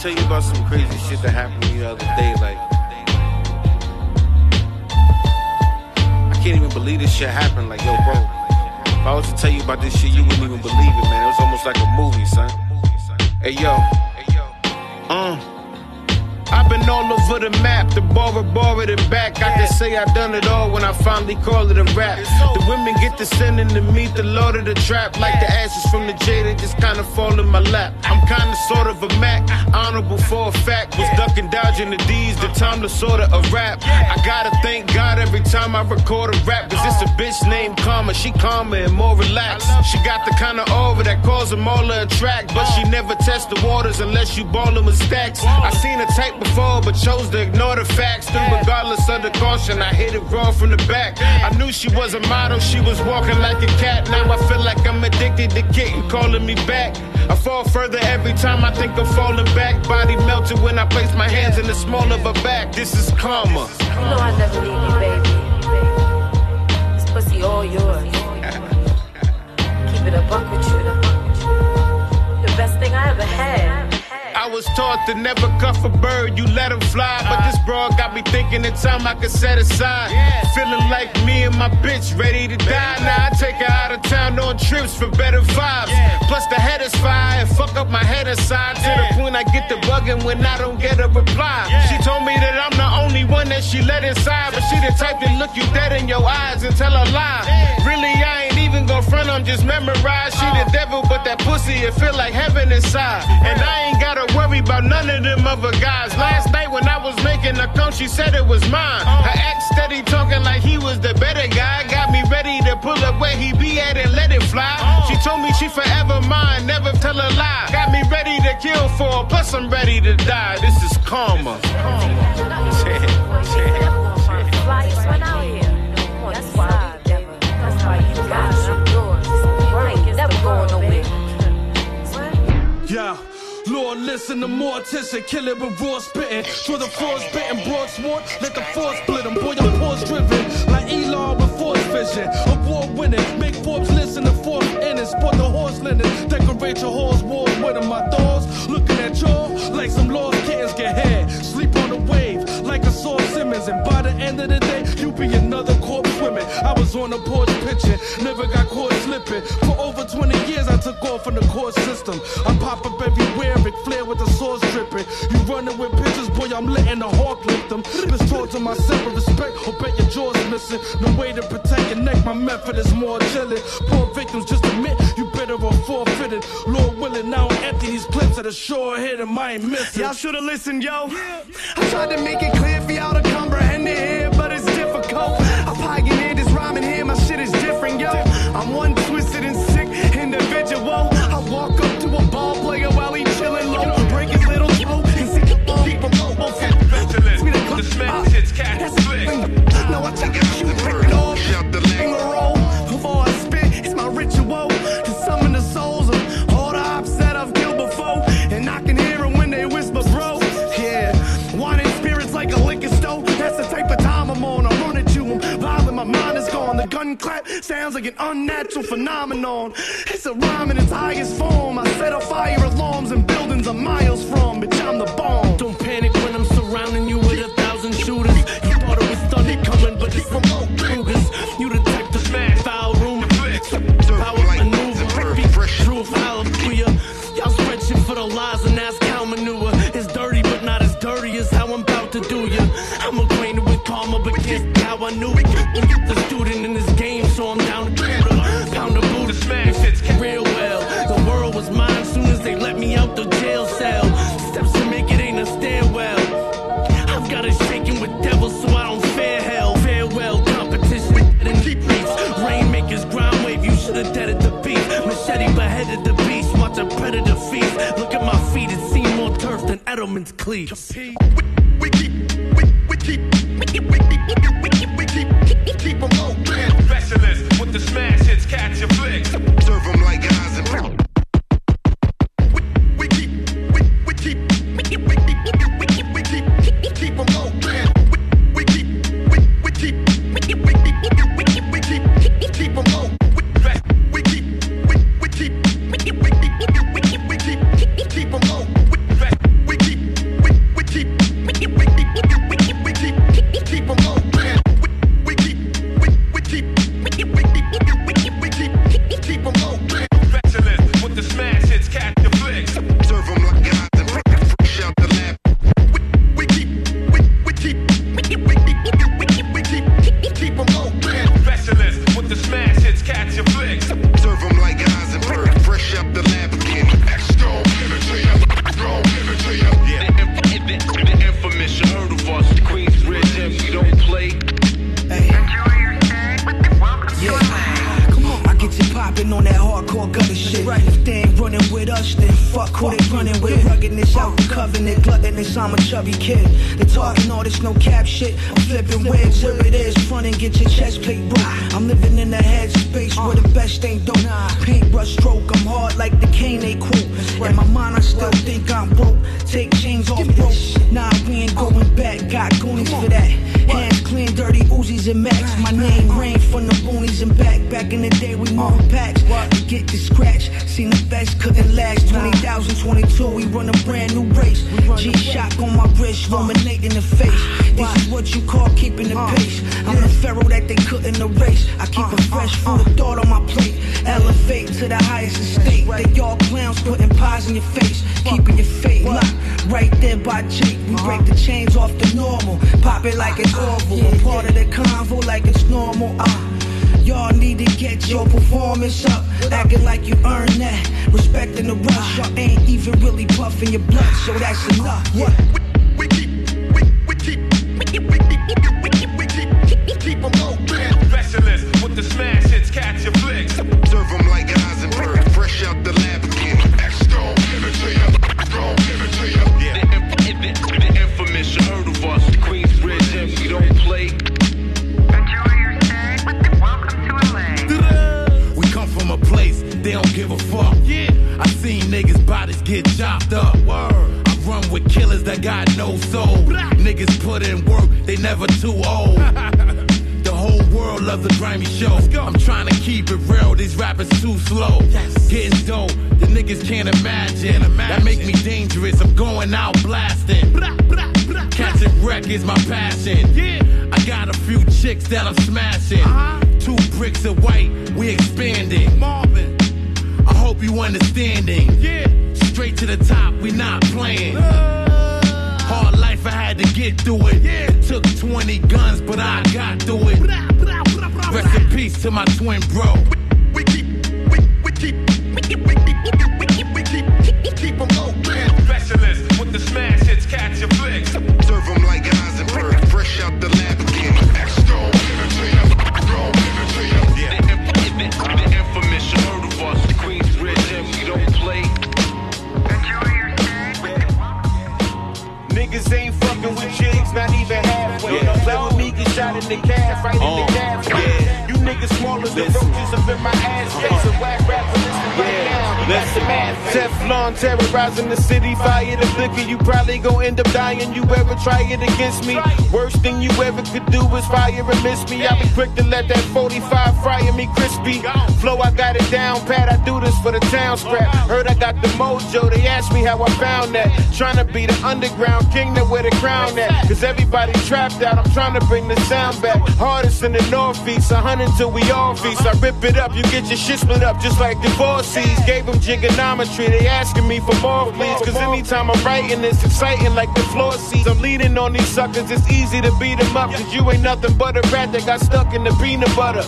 [SPEAKER 19] tell
[SPEAKER 25] you about some crazy shit that happened to me the other day. Like, I can't even believe this shit happened. Like, yo, bro, if I was to tell you about this shit, you wouldn't even believe it, man. It was almost like a movie, son. Hey, yo. Uh. I've been all over the map, the borrow, borrowed it back. I can say I've done it all when I finally call it a rap. The women get to sending to meet the lord of the trap. Like the ashes from the J, they just kinda fall in my lap. I'm kinda sort of a Mac, honorable for a fact. Was ducking, dodging the D's, the time to sort of a rap. I gotta thank God every time I record a rap. Cause it's a bitch named Karma, she calmer and more relaxed. She got the kind of aura that calls them all to attract. But she never test the waters unless you ball them with stacks. I seen her type before, but chose to ignore the facts. Then, regardless of the caution, I hit it raw from the back. I knew she was a model, she was walking like a cat. Now I feel like I'm addicted to getting calling me back. I fall further every time I think I'm falling back. Body melted when I place my hands in the small of her back. This is karma.
[SPEAKER 29] Know I never leave you, baby. This pussy all yours. Keep it a buck with you. The best thing I ever had.
[SPEAKER 25] I was taught to never cuff a bird, you let him fly. But this broad got me thinking the time I could set aside. Feeling like me and my bitch ready to die. Now I take her out of town on trips for better vibes. Plus the head is fire, fuck up my head aside to the point I get the bugging when I don't get a reply. She told me that I'm the only one that she let inside, but she the type to look you dead in your eyes and tell a lie. Really, I ain't even gon' front, I'm just memorized. She the devil, but that pussy, it feel like heaven inside. And I ain't gotta worry about none of them other guys. Last night when I was making the come, she said it was mine. Her ex steady talking like he was the better guy. Got me ready to pull up where he be at and let it fly. She told me she forever mine, never tell a lie. Got me ready to kill for her, plus I'm ready to die. This is karma.
[SPEAKER 30] Listen, the mortician, kill it with raw spitting. Throw the force bitten, broad sword, let the force split him. Boy, I'm force driven, like Elon with force vision. Award winning, make Forbes listen to fourth innings. Sport the horse linen, decorate your horse walls with him. My doors looking at y'all like some lost kittens get head. Sleep on the wave like a Saw Simmons, and by the end of the day, you be another corpse swimming. I was on the porch pitching, never got caught slipping. For over 20 years, I took off from the court system. I pop up everywhere, Ric Flair with the sauce dripping. You running with pictures, boy, I'm letting the hawk lift them. This taught to myself with respect, or bet your jaw's missing. No way to protect your neck, my method is more chilling. Poor victims, just admit you better off forfeited. Lord willing, now I'm empty these clips at a short hit, and I ain't missing.
[SPEAKER 31] Y'all should've listened, yo. I tried to make it clear for y'all to comprehend it my shit is different, yo. I'm one twisted and sick individual. I walk up to a ball player while he chillin' low, to break his little toe and see the ball over. It's me the club. That's the thing. No, I take a shoot,
[SPEAKER 32] sounds like an unnatural phenomenon. It's a rhyme in its highest form. I set off fire alarms and buildings are miles from. Bitch, I'm the bomb.
[SPEAKER 6] Don't panic when I'm surrounding you with a thousand shooters. You thought it was thunder coming, but it's remote cougars. You the the dead of the beast. Machete beheaded the beast. Watch a predator feast. Look at my feet. and see more turf than Edelman's cleats.
[SPEAKER 33] We, we keep, we
[SPEAKER 11] bricks that I'm
[SPEAKER 34] smashing. Uh-huh. Two bricks of white, we expanding. Marvin, I hope you understanding. Yeah, straight to the top, we not playing. Uh, Hard life, I had to get through it. Yeah, it took 20 guns, but I got through it. Rest in peace to my twin bro.
[SPEAKER 25] Gon' end up dying. You ever try it against me? Worst thing you ever could do is fire and miss me. I be quick to let that 45 fryer me crispy. Flow, I got it down pat. I do this for the town scrap. Heard I got the mojo. They asked me how I found that. Trying to be the underground king that where the crown at. Cause everybody trapped out. I'm trying to bring the sound back. Hardest in the northeast. A hundred till we all feast. I rip it up. You get your shit split up just like divorcees. Gave them trigonometry. They asking me for more, please. Cause anytime I'm writing, it's exciting like the floor seats. I'm leading on these suckers. It's easy to beat them up. Cause you ain't nothing but a rat that got stuck in the peanut butter.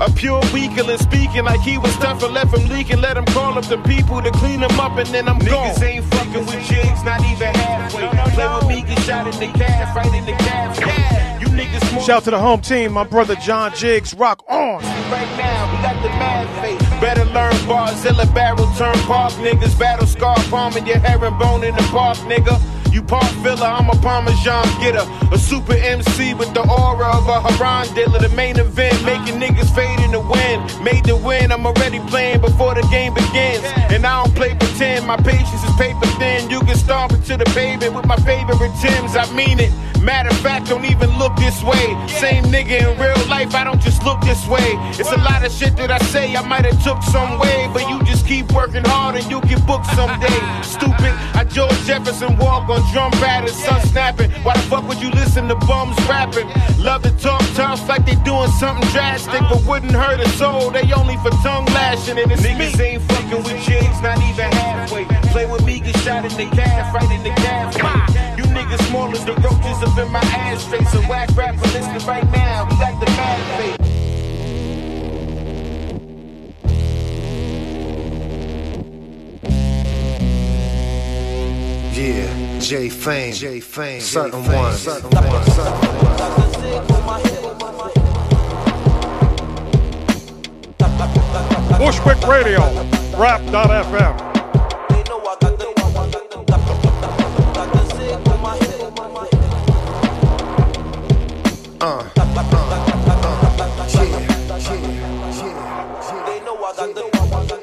[SPEAKER 25] A pure weakling speaking like he was tough and left him leaking. Let him call up the people to clean him up and then I'm gone. Niggas ain't fucking with jigs, not even halfway. Play with me, get shot in the calf, right in the calf. Yeah, you niggas small.
[SPEAKER 7] Shout out to the home team, my brother John Jiggs. Rock on.
[SPEAKER 25] Right now, we got the mad face. Better learn Barzilla barrel turn park niggas. Battle scar palming your herringbone in the park, nigga. You park filler, I'm a Parmesan getter. A super MC with the aura of a Haran dealer. The main event, making niggas fade in the wind. Made the win, I'm already playing before the game begins. And I don't play pretend, my patience is paper thin. You can stomp it to the pavement with my favorite Tims, I mean it. Matter of fact, don't even look this way. Same nigga in real life, I don't just look this way. It's a lot of shit that I say I might have took some way, but you just keep working hard and you'll get booked someday. Stupid, I George Jefferson walk on drum batters, sun snapping. Why the fuck would you listen to bums rapping? Love to talk tough like they doing something drastic, but wouldn't hurt a soul. They only for tongue lashing, and it's niggas me. ain't fucking with jigs, not even halfway. Play with me, get shot in the calf, right in the calf. You niggas small as the roaches up in my ass face. A whack rapper, listen right now. We got the mad face.
[SPEAKER 35] Yeah, J Fame, J Fame, certain one, certain one, certain
[SPEAKER 7] Bushwick Radio, Wrap.fm.
[SPEAKER 35] Uh,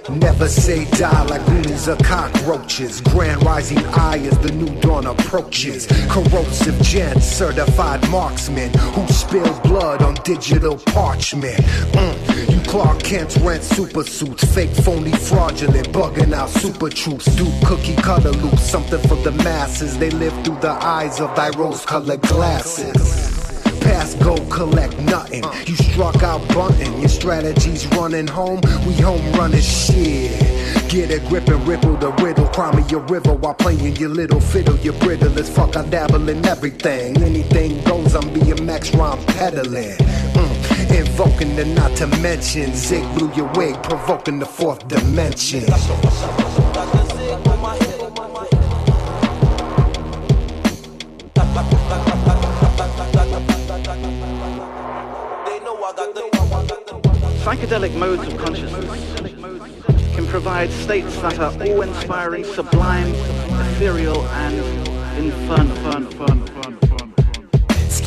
[SPEAKER 35] Never say die like goonies or cockroaches. Grand rising eye as the new dawn approaches. Corrosive gent, certified marksman who spills blood on digital parchment. Mm, You Clark Kent rent super suits, fake phony fraudulent, bugging out super troops. Do cookie cutter loops, something for the masses. They live through the eyes of thy rose colored glasses. Pass go collect nothing. You struck out bunting. Your strategies running home. We home running shit. Get a grip and ripple the riddle. Cry me your river while playing your little fiddle. You're brittle as fuck. I dabble in everything. Anything goes. I'm BMX rhyme peddling. Mm. Invoking the not to mention. Zig blew your wig, provoking the fourth dimension.
[SPEAKER 36] Psychedelic modes of consciousness can provide states that are awe-inspiring, sublime, ethereal, and infernal.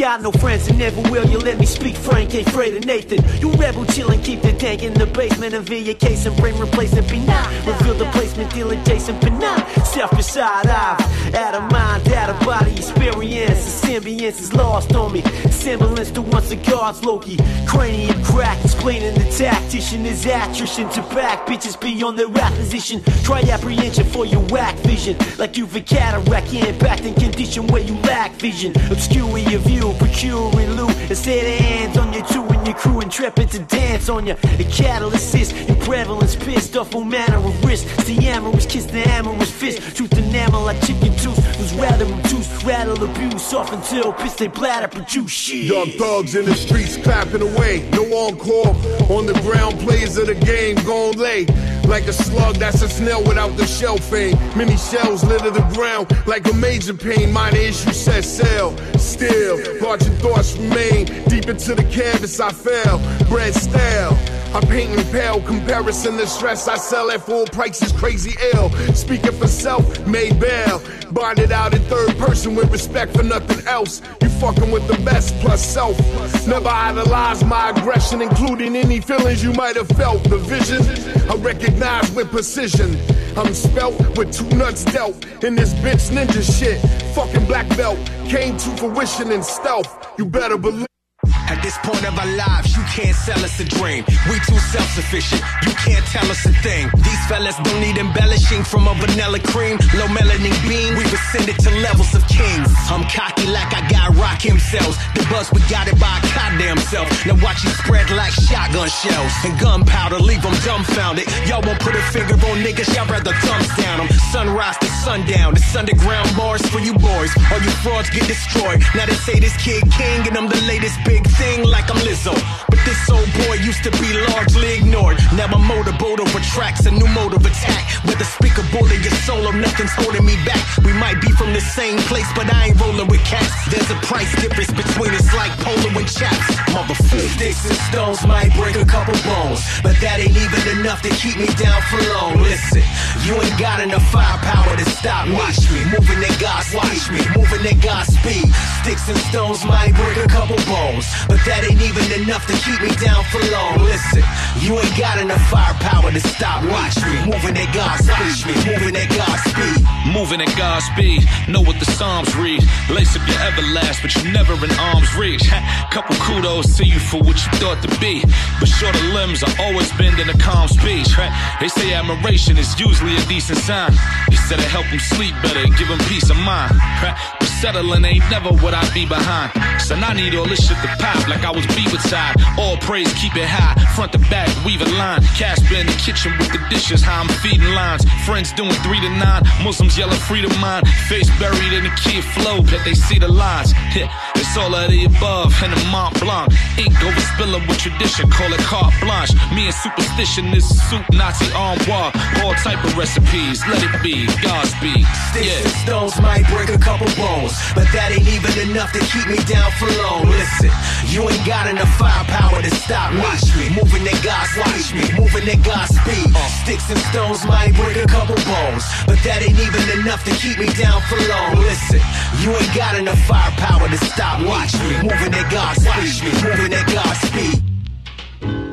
[SPEAKER 37] Got no friends and never will. You let me speak frank, ain't afraid of Nathan. You rebel chillin', keep the tank in the basement and via case and bring replacement Be not Reveal the placement, deal adjacent P9. Selfish side eye, out of mind, out of body experience. The symbiance is lost on me. Semblance to once a God's Loki. Cranium crack, explaining the tactician is attrition to back. Bitches be on their rap position. Try apprehension for your whack vision. Like you've a cataract, impacting condition where you lack vision. Obscuring your view, procuring loot. Instead of hands on your two and your crew, intrepid to dance on you. The catalyst is in prevalence, pissed off all manner of risk. It's the amorous kiss, the amorous fist. Truth enamel like chicken tooth. Who's rather reduce, rattle abuse off until piss they bladder produce shit.
[SPEAKER 31] Young thugs in the streets clapping away. No encore. On the ground, players of the game gon' lay. Like a slug, that's a snail without the shell fame. Many shells litter the ground like a major pain. Minor issue set sail. Still, larger thoughts remain. Deep into the canvas, I fell. Bread stale. I'm painting pale comparison to stress. I sell at full prices, crazy ill. Speaking for self, made bail. Bonded out in third person with respect for nothing else. You fucking with the best plus self. Never idolize my aggression, including any feelings you might have felt. The vision I recognize with precision. I'm spelt with two nuts dealt in this bitch ninja shit. Fucking black belt came to fruition in stealth. You better believe.
[SPEAKER 38] At this point of our lives, you can't sell us a dream. We too self-sufficient. You can't tell us a thing. These fellas don't need embellishing from a vanilla cream. Low melanin beam, we've ascended to levels of kings. I'm cocky like I got rock himself. The buzz we got it by a goddamn self. Now watch you spread like shotgun shells and gunpowder. Leave them dumbfounded. Y'all won't put a finger on niggas. Y'all rather thumbs down them. Sunrise to sundown. It's underground bars for you boys. All you frauds get destroyed. Now they say this kid king and I'm the latest big thing like I'm Lizzo. But this old boy used to be largely ignored. Now my motorboat over tracks, a new mode of attack. Whether speaker bullet your solo, nothing's holding me back. We might be from the same place, but I ain't rolling with cats. There's a price difference between us like polo and chaps. Motherfucker. Sticks and stones might break a couple bones, but that ain't even enough to keep me down for long. Listen, you ain't got enough firepower to stop me. Watch me, moving at God's watch me, moving at God's speed. Sticks and stones might break a couple bones, but that ain't even enough to keep me down for long. Listen, you ain't got enough firepower to stop. Watch me, moving at God's speed, moving at God's speed.
[SPEAKER 39] Moving at God's speed, know what the Psalms read. Lace up your everlast, but you're never in arm's reach. Couple kudos to you for what you thought to be. But shorter limbs are always bending a calm speech. They say admiration is usually a decent sign. You said it help them sleep better, and give them peace of mind. But settling ain't never what I be behind. So I need all this shit to pop like I was beaver tied. All praise, keep it high, front to back, weave a line. Casper in the kitchen with the dishes, how I'm feeding lines. Friends doing three to nine, Muslims yelling freedom mind. Face buried in the kid flow, bet they see the lines. [laughs] Yeah, it's all of the above and the Mont Blanc. Ink overspilling with tradition, call it carte blanche. Me and superstition is soup, Nazi armoire. All type of recipes, let it be, Godspeed.
[SPEAKER 38] Sticks and stones might break a couple bones, but that ain't even enough to keep me down for long. Listen, you ain't got enough firepower to stop me. Watch me, moving at God's watch me, moving at God's speed. Uh. Sticks and stones might break a couple bones, but that ain't even enough to keep me down for long. Listen, you ain't got enough firepower to stop Watch me, moving at God's speed, Watch me. Moving at God's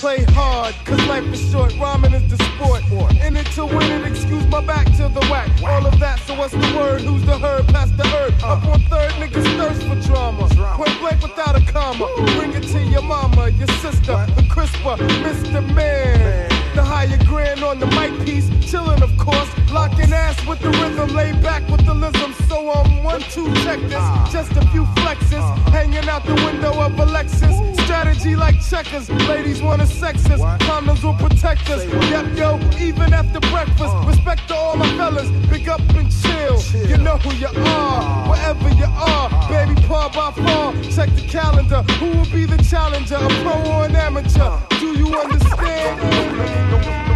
[SPEAKER 32] Play hard, cause life is short, rhyming is the sport. In it to win it, excuse my back to the whack. All of that, so what's the word? Who's the herd? Past the herb. Up on third, niggas thirst for drama. Point blank without a comma. Bring it to your mama, your sister, the crisper, Mr. Man. The higher grand on the mic piece, chillin' of course, locking ass with the rhythm, lay back with the lism. So I'm one, two, check this, just a few flexes, hanging out the window of a Lexus. Strategy like checkers, ladies wanna sex us, condoms will protect us. Yep, yo, even after breakfast, respect to all my fellas, big up and chill. You know who you are, wherever you are, baby, par by far. Check the calendar, who will be the challenger, a pro or an amateur? Do you understand? Do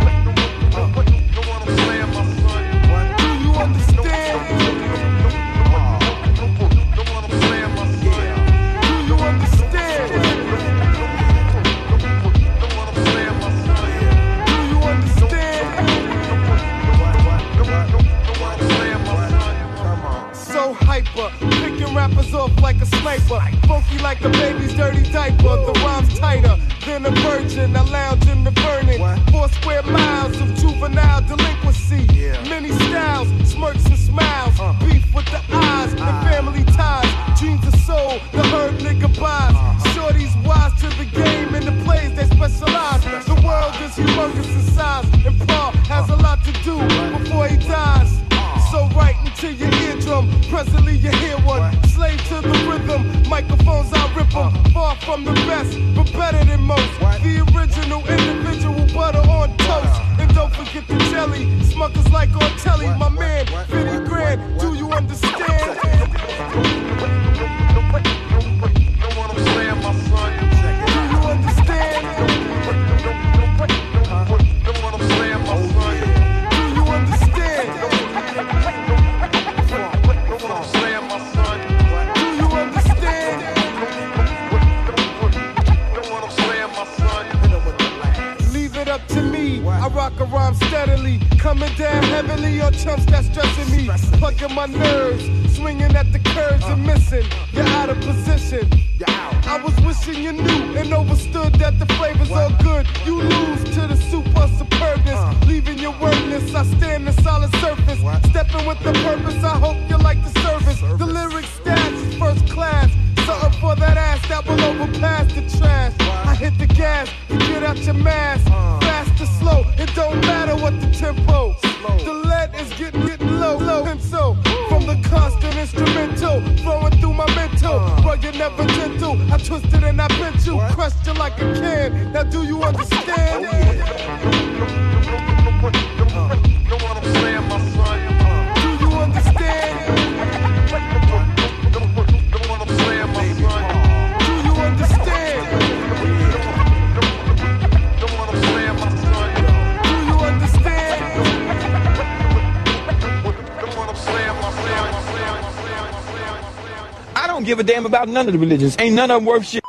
[SPEAKER 32] don't
[SPEAKER 39] give a damn about none of the religions. Ain't none of them worth shit.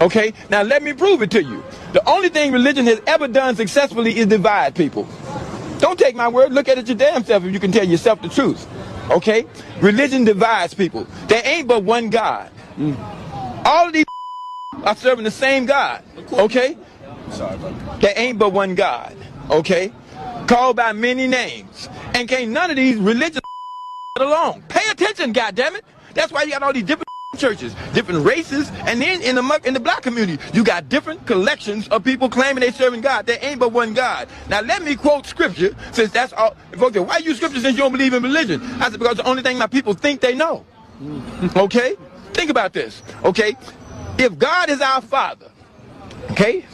[SPEAKER 39] Okay? Now let me prove it to you. The only thing religion has ever done successfully is divide people. Don't take my word. Look at it your damn self if you can tell yourself the truth. Okay? Religion divides people. There ain't but one God. All of these are serving the same God. Okay? Sorry. There ain't but one God. Okay? Called by many names. And can't none of these religions get [laughs] along. Pay attention, goddammit. That's why you got all these different [laughs] churches, different races, and then in the in the black community, you got different collections of people claiming they serving God. There ain't but one God. Now let me quote scripture, since that's all. Folks say, why use scripture since you don't believe in religion? I said because the only thing my people think they know. Hmm. Okay, think about this. Okay, if God is our Father, okay.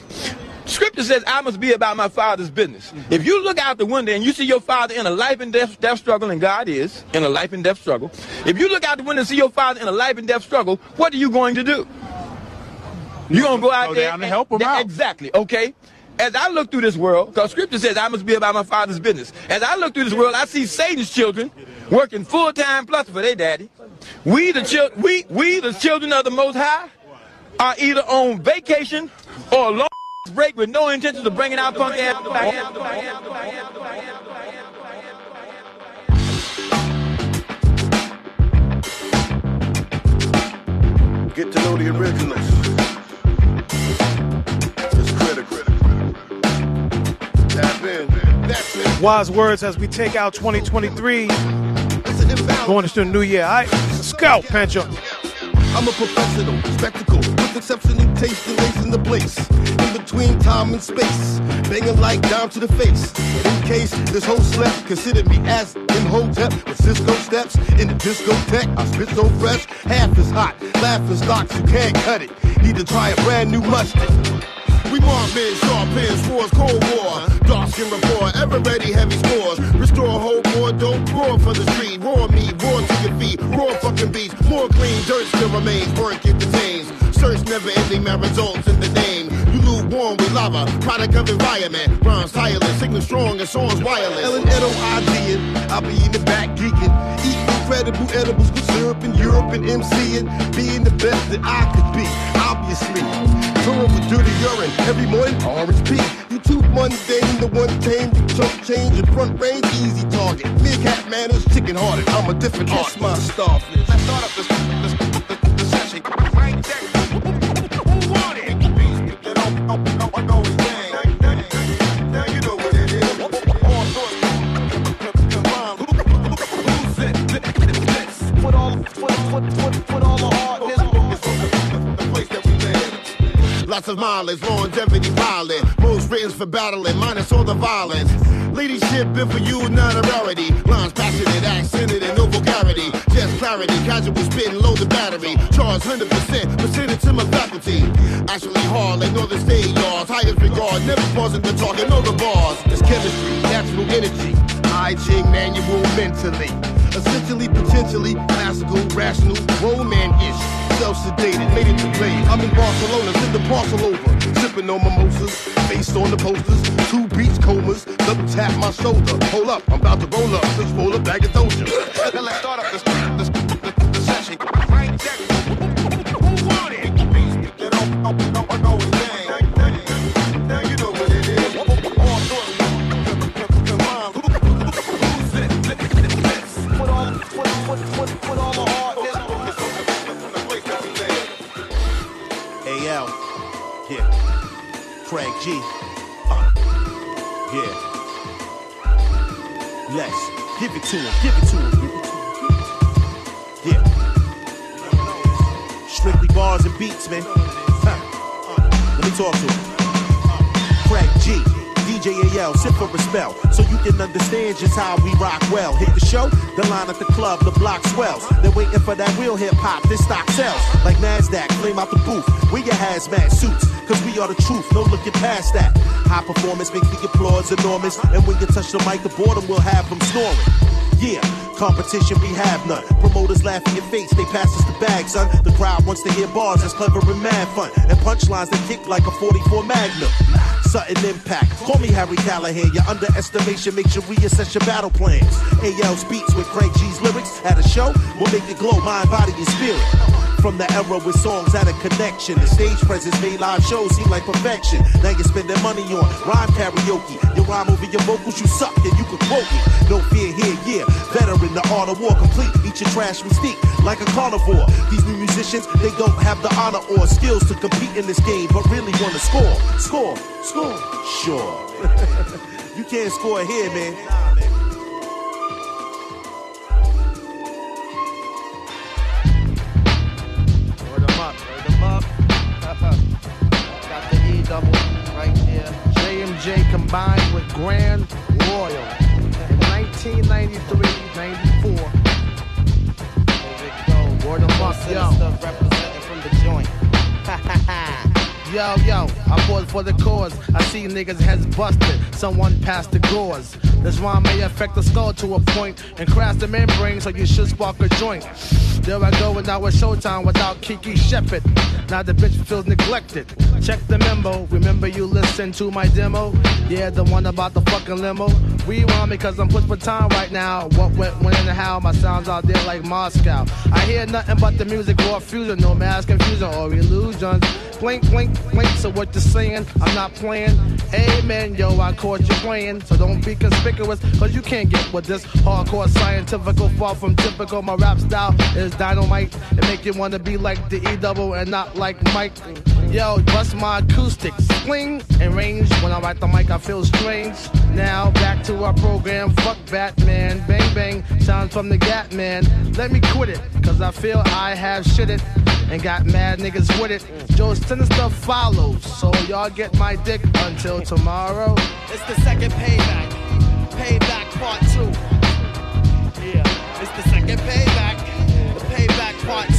[SPEAKER 39] Scripture says, I must be about my father's business. If you look out the window and you see your father in a life and death, death struggle, and God is in a life and death struggle, if you look out the window and see your father in a life and death struggle, what are you going to do? You're going to go out
[SPEAKER 9] Go
[SPEAKER 39] there
[SPEAKER 9] down and help him out.
[SPEAKER 39] Exactly, okay? As I look through this world, because scripture says I must be about my father's business. As I look through this world, I see Satan's children working full time plus for their daddy. We the chil- we we the children of the Most High are either on vacation or long break with no intentions of bringing out punk ass.
[SPEAKER 33] Get to know the originals. It's critical. Tap in. That's it.
[SPEAKER 7] Wise words as we take out 2023. Going into the new year. All right, let's go, Pancho.
[SPEAKER 31] I'm a professional, spectacle, with exceptional taste and the place. In between time and space, banging like down to the face. In case this whole slept, consider me as in Hotep with Cisco steps in the discotheque. I spit so fresh, half is hot, laughing stocks, you can't cut it. Need to try a brand new mustard. We mark men, sharp pins, force, cold war. Dark skin rapport, ever ready, heavy scores. Restore whole more dope, roar for the street. Raw meat, roar to your feet. Raw fucking beats, more clean, dirt still remains. Work it Search never ending, my results in the name. You lukewarm with lava, product of environment. Rhymes tireless, signal strong, and songs wireless. Ellen Edo ID it, I'll be in the back geeking. Eating incredible edibles with syrup in Europe and MCing. Being the best that I could be, obviously. Touring with dirty urine every morning, pea. You too mundane, the one tame, you chump change and front range, easy target. Hat manners, chicken hearted. I'm a different Kiss my starfish. I thought of this, this, this, this session right there. Lots of mileage, longevity violent. Most written for battling, minus all the violence. Leadership been for you, not a rarity. Lines passionate, accented, and no vulgarity. Just clarity, casual spitting, load the battery. Charge 100%, percentage to my faculty. Actually hard, like Northern State yards. Highest regard, never pausing to talk and know the bars. It's chemistry, natural energy. I Ching manual mentally. Essentially, potentially, classical, rational, Self-sedated, made it to play. I'm in Barcelona, send the parcel over. Sipping on mimosas, faced on the posters. Two beach comas, double tap my shoulder. Hold up, I'm about to roll up. Let's roll a bag of doja. Let's start up this, this, this, this session.
[SPEAKER 10] Craig G. Uh. Yeah. Let's give it to him. Give it to him. Give it to him. Yeah. Strictly bars and beats, man. Huh. Let me talk to him. Craig G. DJ AL, sit for a spell, so you can understand just how we rock well. Hit the show, the line at the club, the block swells. They're waiting for that real hip hop, this stock sells. Like NASDAQ, flame out the booth. We your hazmat suits, cause we are the truth, no looking past that. High performance makes the applause enormous, and when you touch the mic, the boredom will have them snoring. Yeah, competition we have none. Promoters laugh in your face, they pass us the bag, son. The crowd wants to hear bars that's clever and mad fun. And punchlines that kick like a 44 Magnum. Sudden impact. Call me Harry Callahan. Your underestimation makes you reassess your battle plans. AL speaks with Craig G's lyrics at a show will make it glow mind, body, and spirit. From the era with songs had a connection. The stage presence made live shows seem like perfection. Now you're spending money on rhyme karaoke. You rhyme over your vocals, you suck, and you can quote me. No fear here, yeah. Veteran, the art of war complete. Eat your trash mystique like a carnivore. These new musicians, they don't have the honor or skills to compete in this game, but really want to score. Score, score, sure. [laughs] you can't score here, man.
[SPEAKER 9] JMJ combined with Grand Royal in 1993, 94. There we go. Word them up, yo.
[SPEAKER 40] representing from the joint. [laughs]
[SPEAKER 9] Yo, yo, I pause for the cause. I see niggas heads busted. Someone passed the gauze. This rhyme may affect the skull to a point and crash the membrane, so you should spark a joint. There I go, and now it's showtime without Kiki Shepard. Now the bitch feels neglected. Check the memo. Remember you listened to my demo? Yeah, the one about the fucking limo. Rewind because I'm put for time right now. What went, when, and how? My sounds out there like Moscow. I hear nothing but the music raw fusion, no mass confusion or illusions. Blink, blink, blink. So what you're saying? I'm not playing. Amen, yo. I caught you playing, so don't be conspicuous, cause you can't get with this hardcore scientifical, far from typical. My rap style is dynamite. It make you wanna be like the E double and not like Mike. Yo, bust my acoustics, swing and range. When I write the mic, I feel strange. Now back to our program. Fuck Batman, bang bang. Sounds from the Gat Man. Let me quit it, cause I feel I have shit it and got mad niggas with it. Joe's sinister stuff follows, so y'all get my dick until tomorrow.
[SPEAKER 40] It's the second payback. Payback part two. Yeah. It's the second payback. Payback part.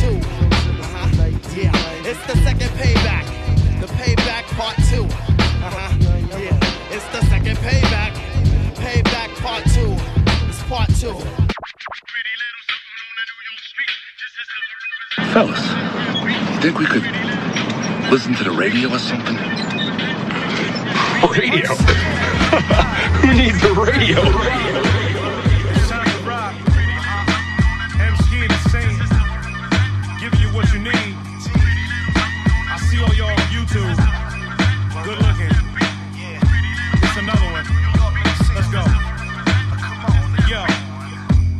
[SPEAKER 40] It's the second payback. The payback part two. Uh-huh. Yeah. It's the second payback. Payback part two. It's part two.
[SPEAKER 41] Fellas, you think we could listen to the radio or something?
[SPEAKER 42] Radio? [laughs] Who needs a radio?
[SPEAKER 14] MC insane. Giving you what you need. YouTube. Good looking. It's another one. Let's go. Yo.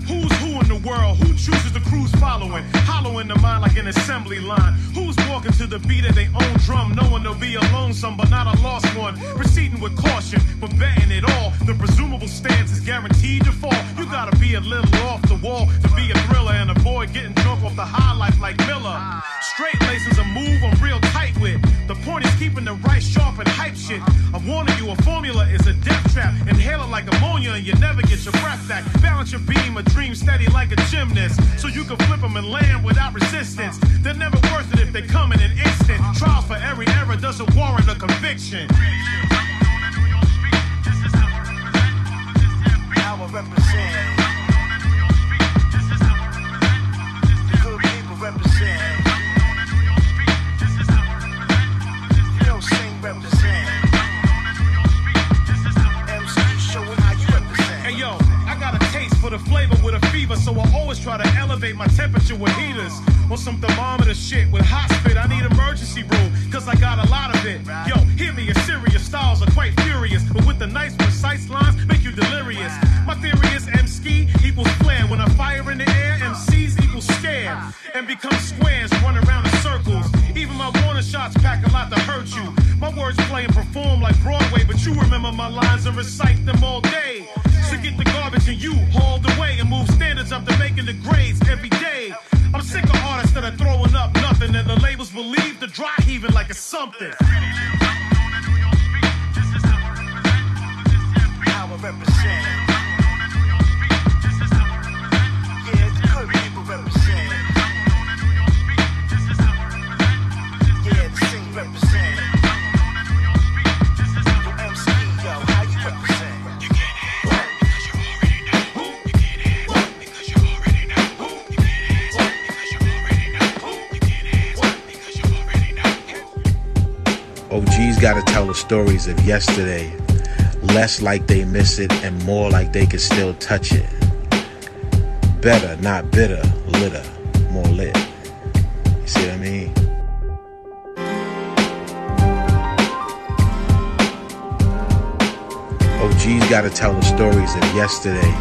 [SPEAKER 14] Who's who in the world? Who chooses the crews following? Hollowing the mind like an assembly line. Who's walking to the beat of their own drum, knowing they'll be a lonesome but not a lost one? Proceeding with caution, but betting it all. The presumable stance is guaranteed to fall. You gotta be a little off the wall to be a thriller and avoid getting drunk off the high life like Miller. Straight laces a move I'm real tight with. The point is keeping the right sharp and hype shit. I'm warning you, a formula is a death trap. Inhale it like ammonia and you never get your breath back. Balance your beam, a dream steady like a gymnast. So you can flip them and land without resistance. They're never worth it if they come in an instant. Trial for every error doesn't warrant a conviction.
[SPEAKER 40] I represent. Good people represent.
[SPEAKER 14] The flavor with a fever, so I always try to elevate my temperature with heaters. Or some thermometer shit with hot spit, I need emergency room, cause I got a lot of it. Yo, hear me, it's serious, styles are quite furious, but with the nice, precise lines, make you delirious. My theory is Emskee equals flare. When I fire in the air, MCs equals scared. And become squares, run around in circles. Even my warning
[SPEAKER 43] shots pack a lot to hurt you. My words play and perform like Broadway, but you remember my lines and recite them all day. Get the garbage and you hauled away and move standards up to making the grades every day. I'm sick of artists that are throwing up nothing and the labels believe the dry heaving like it's something.
[SPEAKER 28] I represent.
[SPEAKER 44] OG's gotta tell the stories of yesterday, less like they miss it and more like they can still touch it. Better, not bitter, litter, more lit. You see what I mean? OG's gotta tell the stories of yesterday,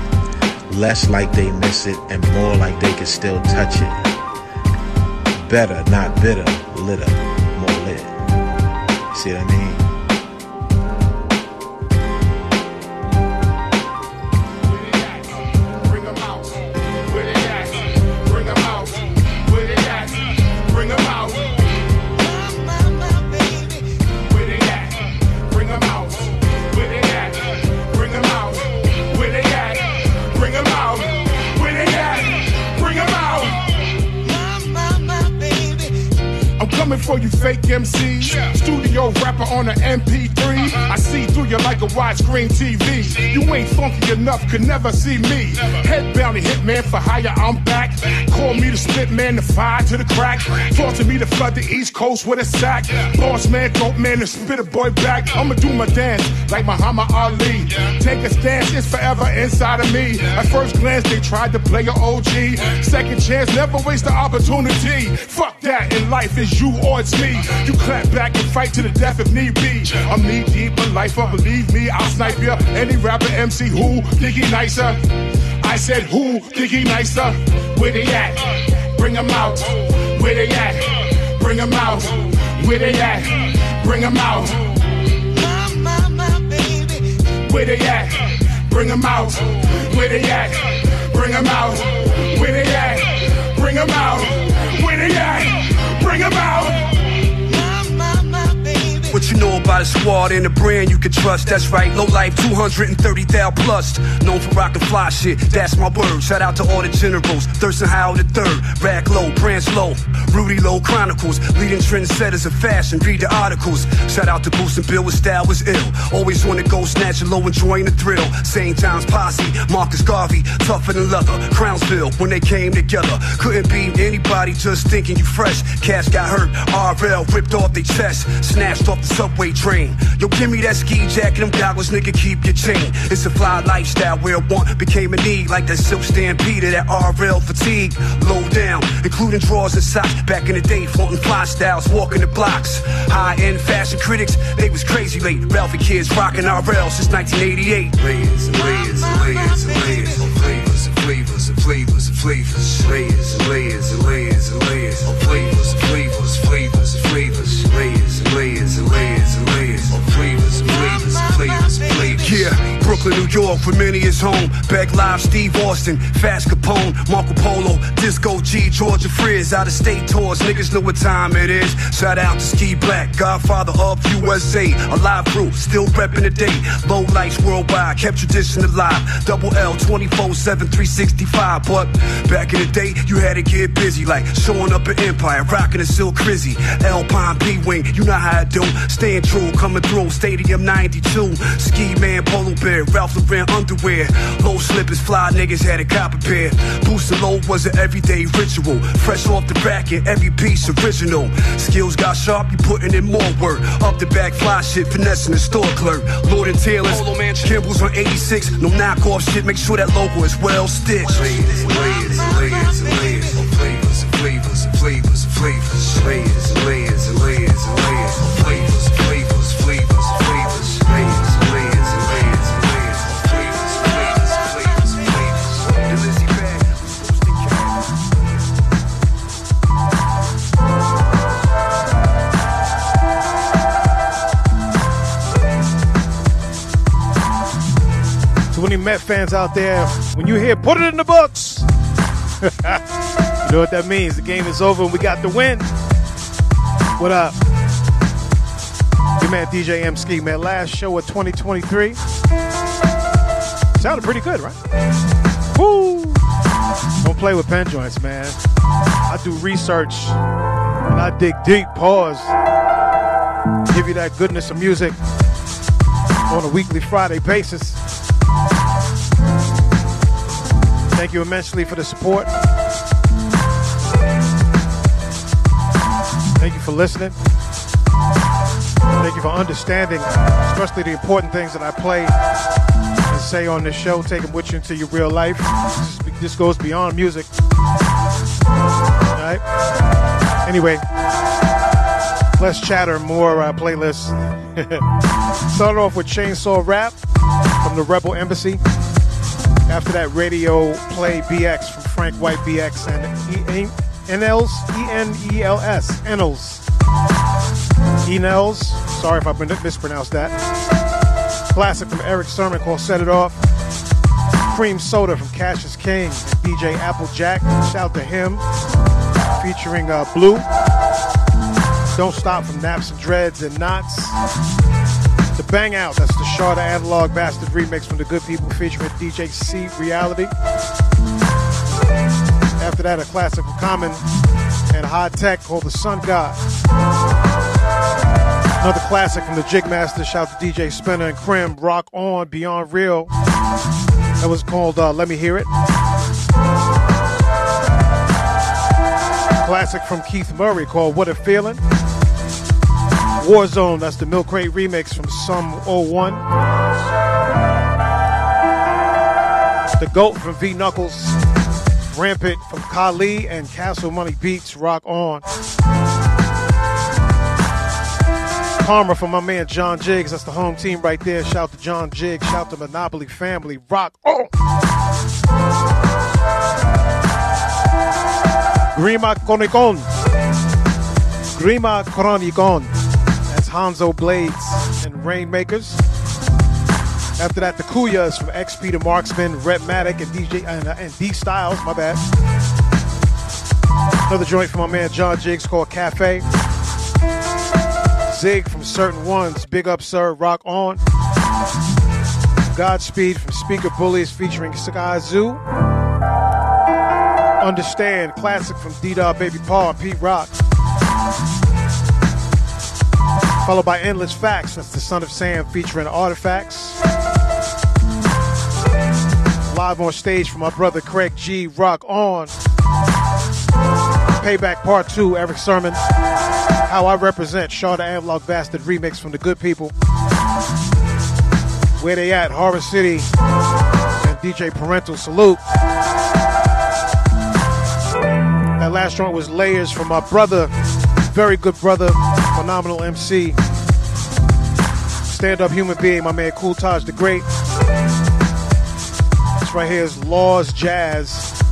[SPEAKER 44] less like they miss it and more like they can still touch it. Better, not bitter, litter. You see
[SPEAKER 31] on an MP3. I see through you like a widescreen TV. You ain't funky enough, could never see me. Head bounty hitman for hire, I'm back. Call me the spit man, the fire to the crack. Forcing me to flood the East Coast with a sack. Boss man, dope man, the a boy back. I'ma do my dance like Muhammad Ali. Take a stance, it's forever inside of me. At first glance, they tried to play a OG. Second chance, never waste the opportunity. Fuck that, in life is you or it's me. You clap back and fight to the death if need be. I'm knee deep in life, but believe me, I'll snipe ya. Any rapper MC who think he nicer. I said who think he nicer? Where they at? Bring 'em out. Where they at? Bring 'em out. Where they at? Bring 'em out. Where they at? Bring 'em out. Where they at? Bring 'em out. Where they at? Bring 'em out. At? Bring 'em out.
[SPEAKER 45] What you know about a squad and a brand you can trust? That's right, low life 230 thou plus. Known for rockin' fly shit, that's my word. Shout out to all the generals, Thirstin Howl the third, Rack Low, Prance Low, Rudy Low Chronicles, leading trendsetters of fashion. Read the articles. Shout out to Boost and Bill, with style was ill. Always the go, snatching low, enjoying the thrill. Same times posse, Marcus Garvey, tougher than leather. Crownsville, when they came together, couldn't be anybody just thinking you fresh. Cash got hurt, RL ripped off their chest, snatched off the subway train. Yo, give me that ski jacket, them goggles, nigga, keep your chain. It's a fly lifestyle where want became a need, like that silk stampede, that RL fatigue. Low down, including drawers and socks. Back in the day, flaunting fly styles, walking the blocks. High end fashion critics, they was crazy late. Ralphie kids rocking RL since 1988. Layers and layers and layers and layers of flavors and flavors and flavors and flavors. Layers and layers and layers and layers of flavors and flavors, flavors and flavors. Yeah, Brooklyn, New York, for many is home. Back live, Steve Austin, Fast Capone, Marco Polo, Disco G, Georgia Frizz, out of state tours. Niggas know what time it is. Shout out to Ski Black, Godfather of USA. Alive crew, still repping the day. Low lights worldwide, kept tradition alive. Double L 24 7 365. But back in the day, you had to get busy, like showing up at Empire, rocking a silk crizzy. Alpine P Wing, you know how I do. Staying true, coming through. Stadium 92. Ski Man, Polo Bear, Ralph Lauren underwear. Low slippers, fly niggas had a copper pair. Boosting low was an everyday ritual. Fresh off the rack and every piece original. Skills got sharp, you putting in more work. Up the back, fly shit, finessing the store clerk. Lord and Taylor's, Kimball's on 86. No knockoff shit, make sure that logo is well stitched. Layers and layers and layers and layers flavors and flavors and flavors and flavors. Layers and layers and layers and layers of flavors, flavors,
[SPEAKER 7] any Met fans out there, when you hear "Put it in the books," [laughs] you know what that means. The game is over and we got the win. What up? Your man DJ Emskee, man. Last show of 2023. Sounded pretty good, right? Woo! Don't play with pen joints, man. I do research and I dig deep. Pause. Give you that goodness of music on a weekly Friday basis. Thank you immensely for the support. Thank you for listening. Thank you for understanding, especially the important things that I play and say on this show. Take them with you into your real life. This, goes beyond music. All right. Anyway, less chatter, more uh, playlists. [laughs] Started off with Chainsaw Rap from the Rebel Embassy. After that, Radio Play BX from Frank White BX and E- NLs, E N E L S, Enels. Enels, sorry if I mispronounced that. Classic from Erick Sermon called Set It Off. Cream Soda from Cassius King DJ Applejack. Shout to him. Featuring uh, Blue. Don't Stop from Naps and Dreads and Knots. The Bang Out, that's the Sharda Analog Bastard remix from the Good People featuring DJ C Reality. After that, a classic from Common and Hi-Tek called The Sun God. Another classic from the Jig Master. Shout to DJ Spinna and Krim. Rock On Beyond Real. That was called uh, Let Me Hear It. Classic from Keith Murray called What a Feeling. Warzone, that's the Milk Crate remix from Sum 01. The GOAT from V Knuckles. Rampant from Kali and Castle Money Beats. Rock On. Karma from my man John Jiggs. That's the home team right there. Shout to John Jiggs. Shout to Monopoly family. Rock on. Grima Konikon. Grima Kronikon. Hanzo Blades and Rainmakers. After that, the Kuyas from XP to Marksman, Rhettmatic, and DJ and, uh, and D Styles. My bad. Another joint from my man John Jiggs called Cafe. Zig from Certain Ones, Big Up Sir, Rock On. Godspeed from Speaker Bullies featuring Skyzoo. Understand, classic from D Dog Baby Paul and Pete Rock. Followed by Endless Facts, that's the Son of Sam featuring Artifacts. Live on stage from my brother Craig G, Rock On. Payback Part 2, Erick Sermon. How I Represent, Shaw the Analog Bastard remix from the Good People. Where they at? Horror City and DJ Parental Salute. That last joint was Layers from my brother, very good brother, phenomenal MC, stand up human being, my man Kool Taj the Great. This right here is Laws Jazz,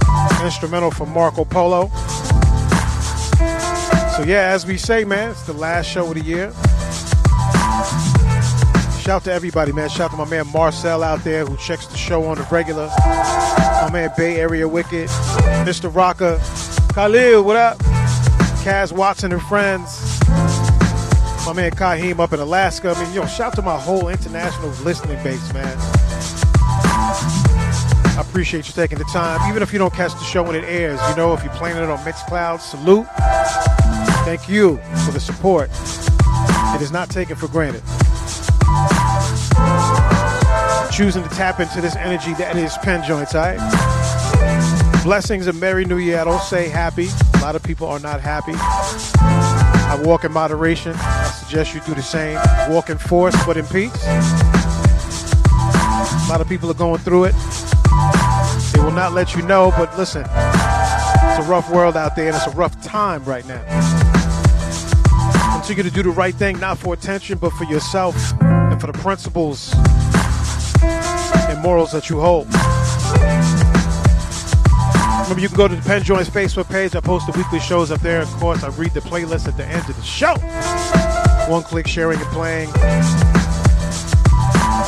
[SPEAKER 7] instrumental from Marco Polo. So yeah, as we say, man, it's the last show of the year. Shout to everybody, man. Shout to my man Marcel out there who checks the show on the regular. My man Bay Area Wicked, Mr. Rocker, Khalil, what up? Kaz Watson and friends. My man Kahim up in Alaska. I mean, yo, shout to my whole international listening base, man. I appreciate you taking the time. Even if you don't catch the show when it airs, you know, if you're playing it on Mixcloud, salute. Thank you for the support. It is not taken for granted. Choosing to tap into this energy that is pen joints, all right? Blessings and Merry New Year. I don't say happy. A lot of people are not happy. I walk in moderation. I suggest you do the same. Walk in force, but in peace. A lot of people are going through it. They will not let you know, but listen, it's a rough world out there and it's a rough time right now. Continue to do the right thing, not for attention, but for yourself and for the principles and morals that you hold. Remember, you can go to the Pen Joints Facebook page. I post the weekly shows up there. Of course, I read the playlist at the end of the show. One click sharing and playing.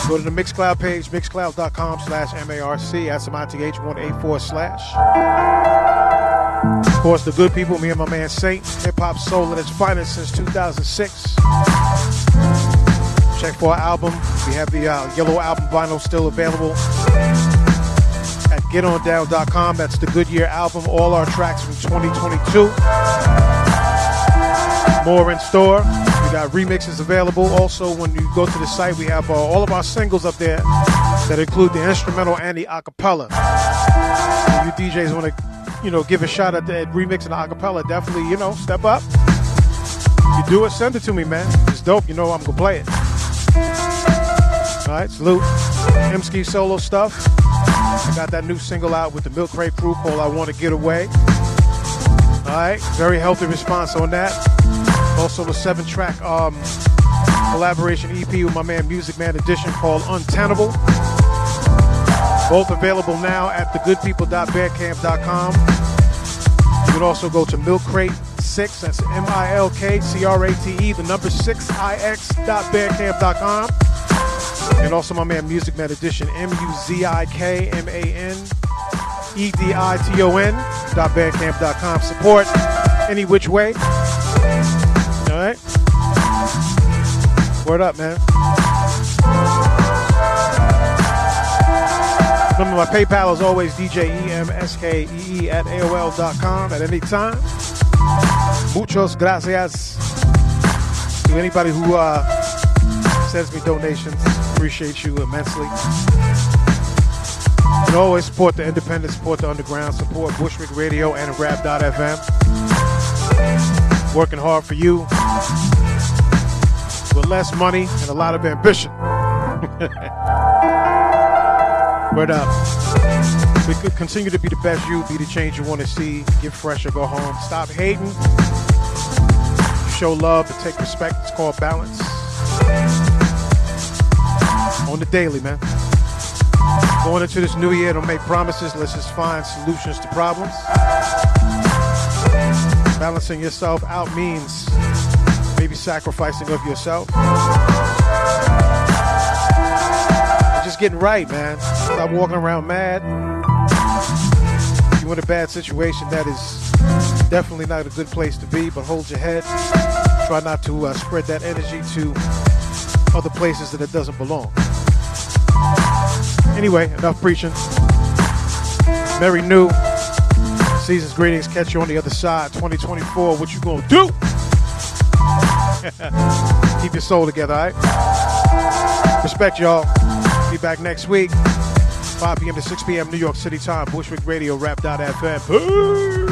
[SPEAKER 7] Go to the Mixcloud page, mixcloud.com slash M-A-R-C, S-M-I-T-H-184 slash. Of course, the good people, me and my man Saint, hip hop soul at its finest since 2006. Check for our album. We have the uh, yellow album vinyl still available getondown.com. That's the Goodyear album. All our tracks from 2022. More in store. We got remixes available. Also, when you go to the site, we have uh, all of our singles up there that include the instrumental and the acapella. You DJs want to, you know, give a shot at the at remix and the acapella, definitely, you know, step up. You do it, send it to me, man. It's dope. You know I'm gonna play it. All right, salute. Emskee solo stuff. I got that new single out with the Milk Crate crew called I Want to Get Away. All right, very healthy response on that. Also, the seven track um, collaboration EP with my man Muzikman Edition called Untenable. Both available now at thegoodpeople.bandcamp.com. You can also go to Milk Crate 6, that's M I L K C R A T E, the number 6ix.bandcamp.com. And also my man Muzikman Edition, M U Z I K M A N E D I T O N dot bandcamp.com. Support any which way. All right. Word up, man. Remember, my PayPal is always DJEMSKEE at AOL.com at any time. Muchos gracias to anybody who uh, sends me donations. Appreciate you immensely. And always support the independent, support the underground, support Bushwick Radio and Wrap.fm. Working hard for you with less money and a lot of ambition. [laughs] Word up. Uh, we could continue to be the best you, be the change you want to see, get fresh or go home. Stop hating. Show love and take respect. It's called balance. On the daily, man. Going into this new year, don't make promises. Let's just find solutions to problems. Balancing yourself out means maybe sacrificing of yourself. Just getting right, man. Stop walking around mad. You're in a bad situation, that is definitely not a good place to be, but hold your head. Try not to uh, spread that energy to other places that it doesn't belong. Anyway, enough preaching. Merry New. Season's greetings. Catch you on the other side. 2024. What you gonna do? [laughs] Keep your soul together, all right? Respect y'all. Be back next week. 5 p.m. to 6 p.m. New York City time. Bushwick Radio, Wrap.fm. Peace.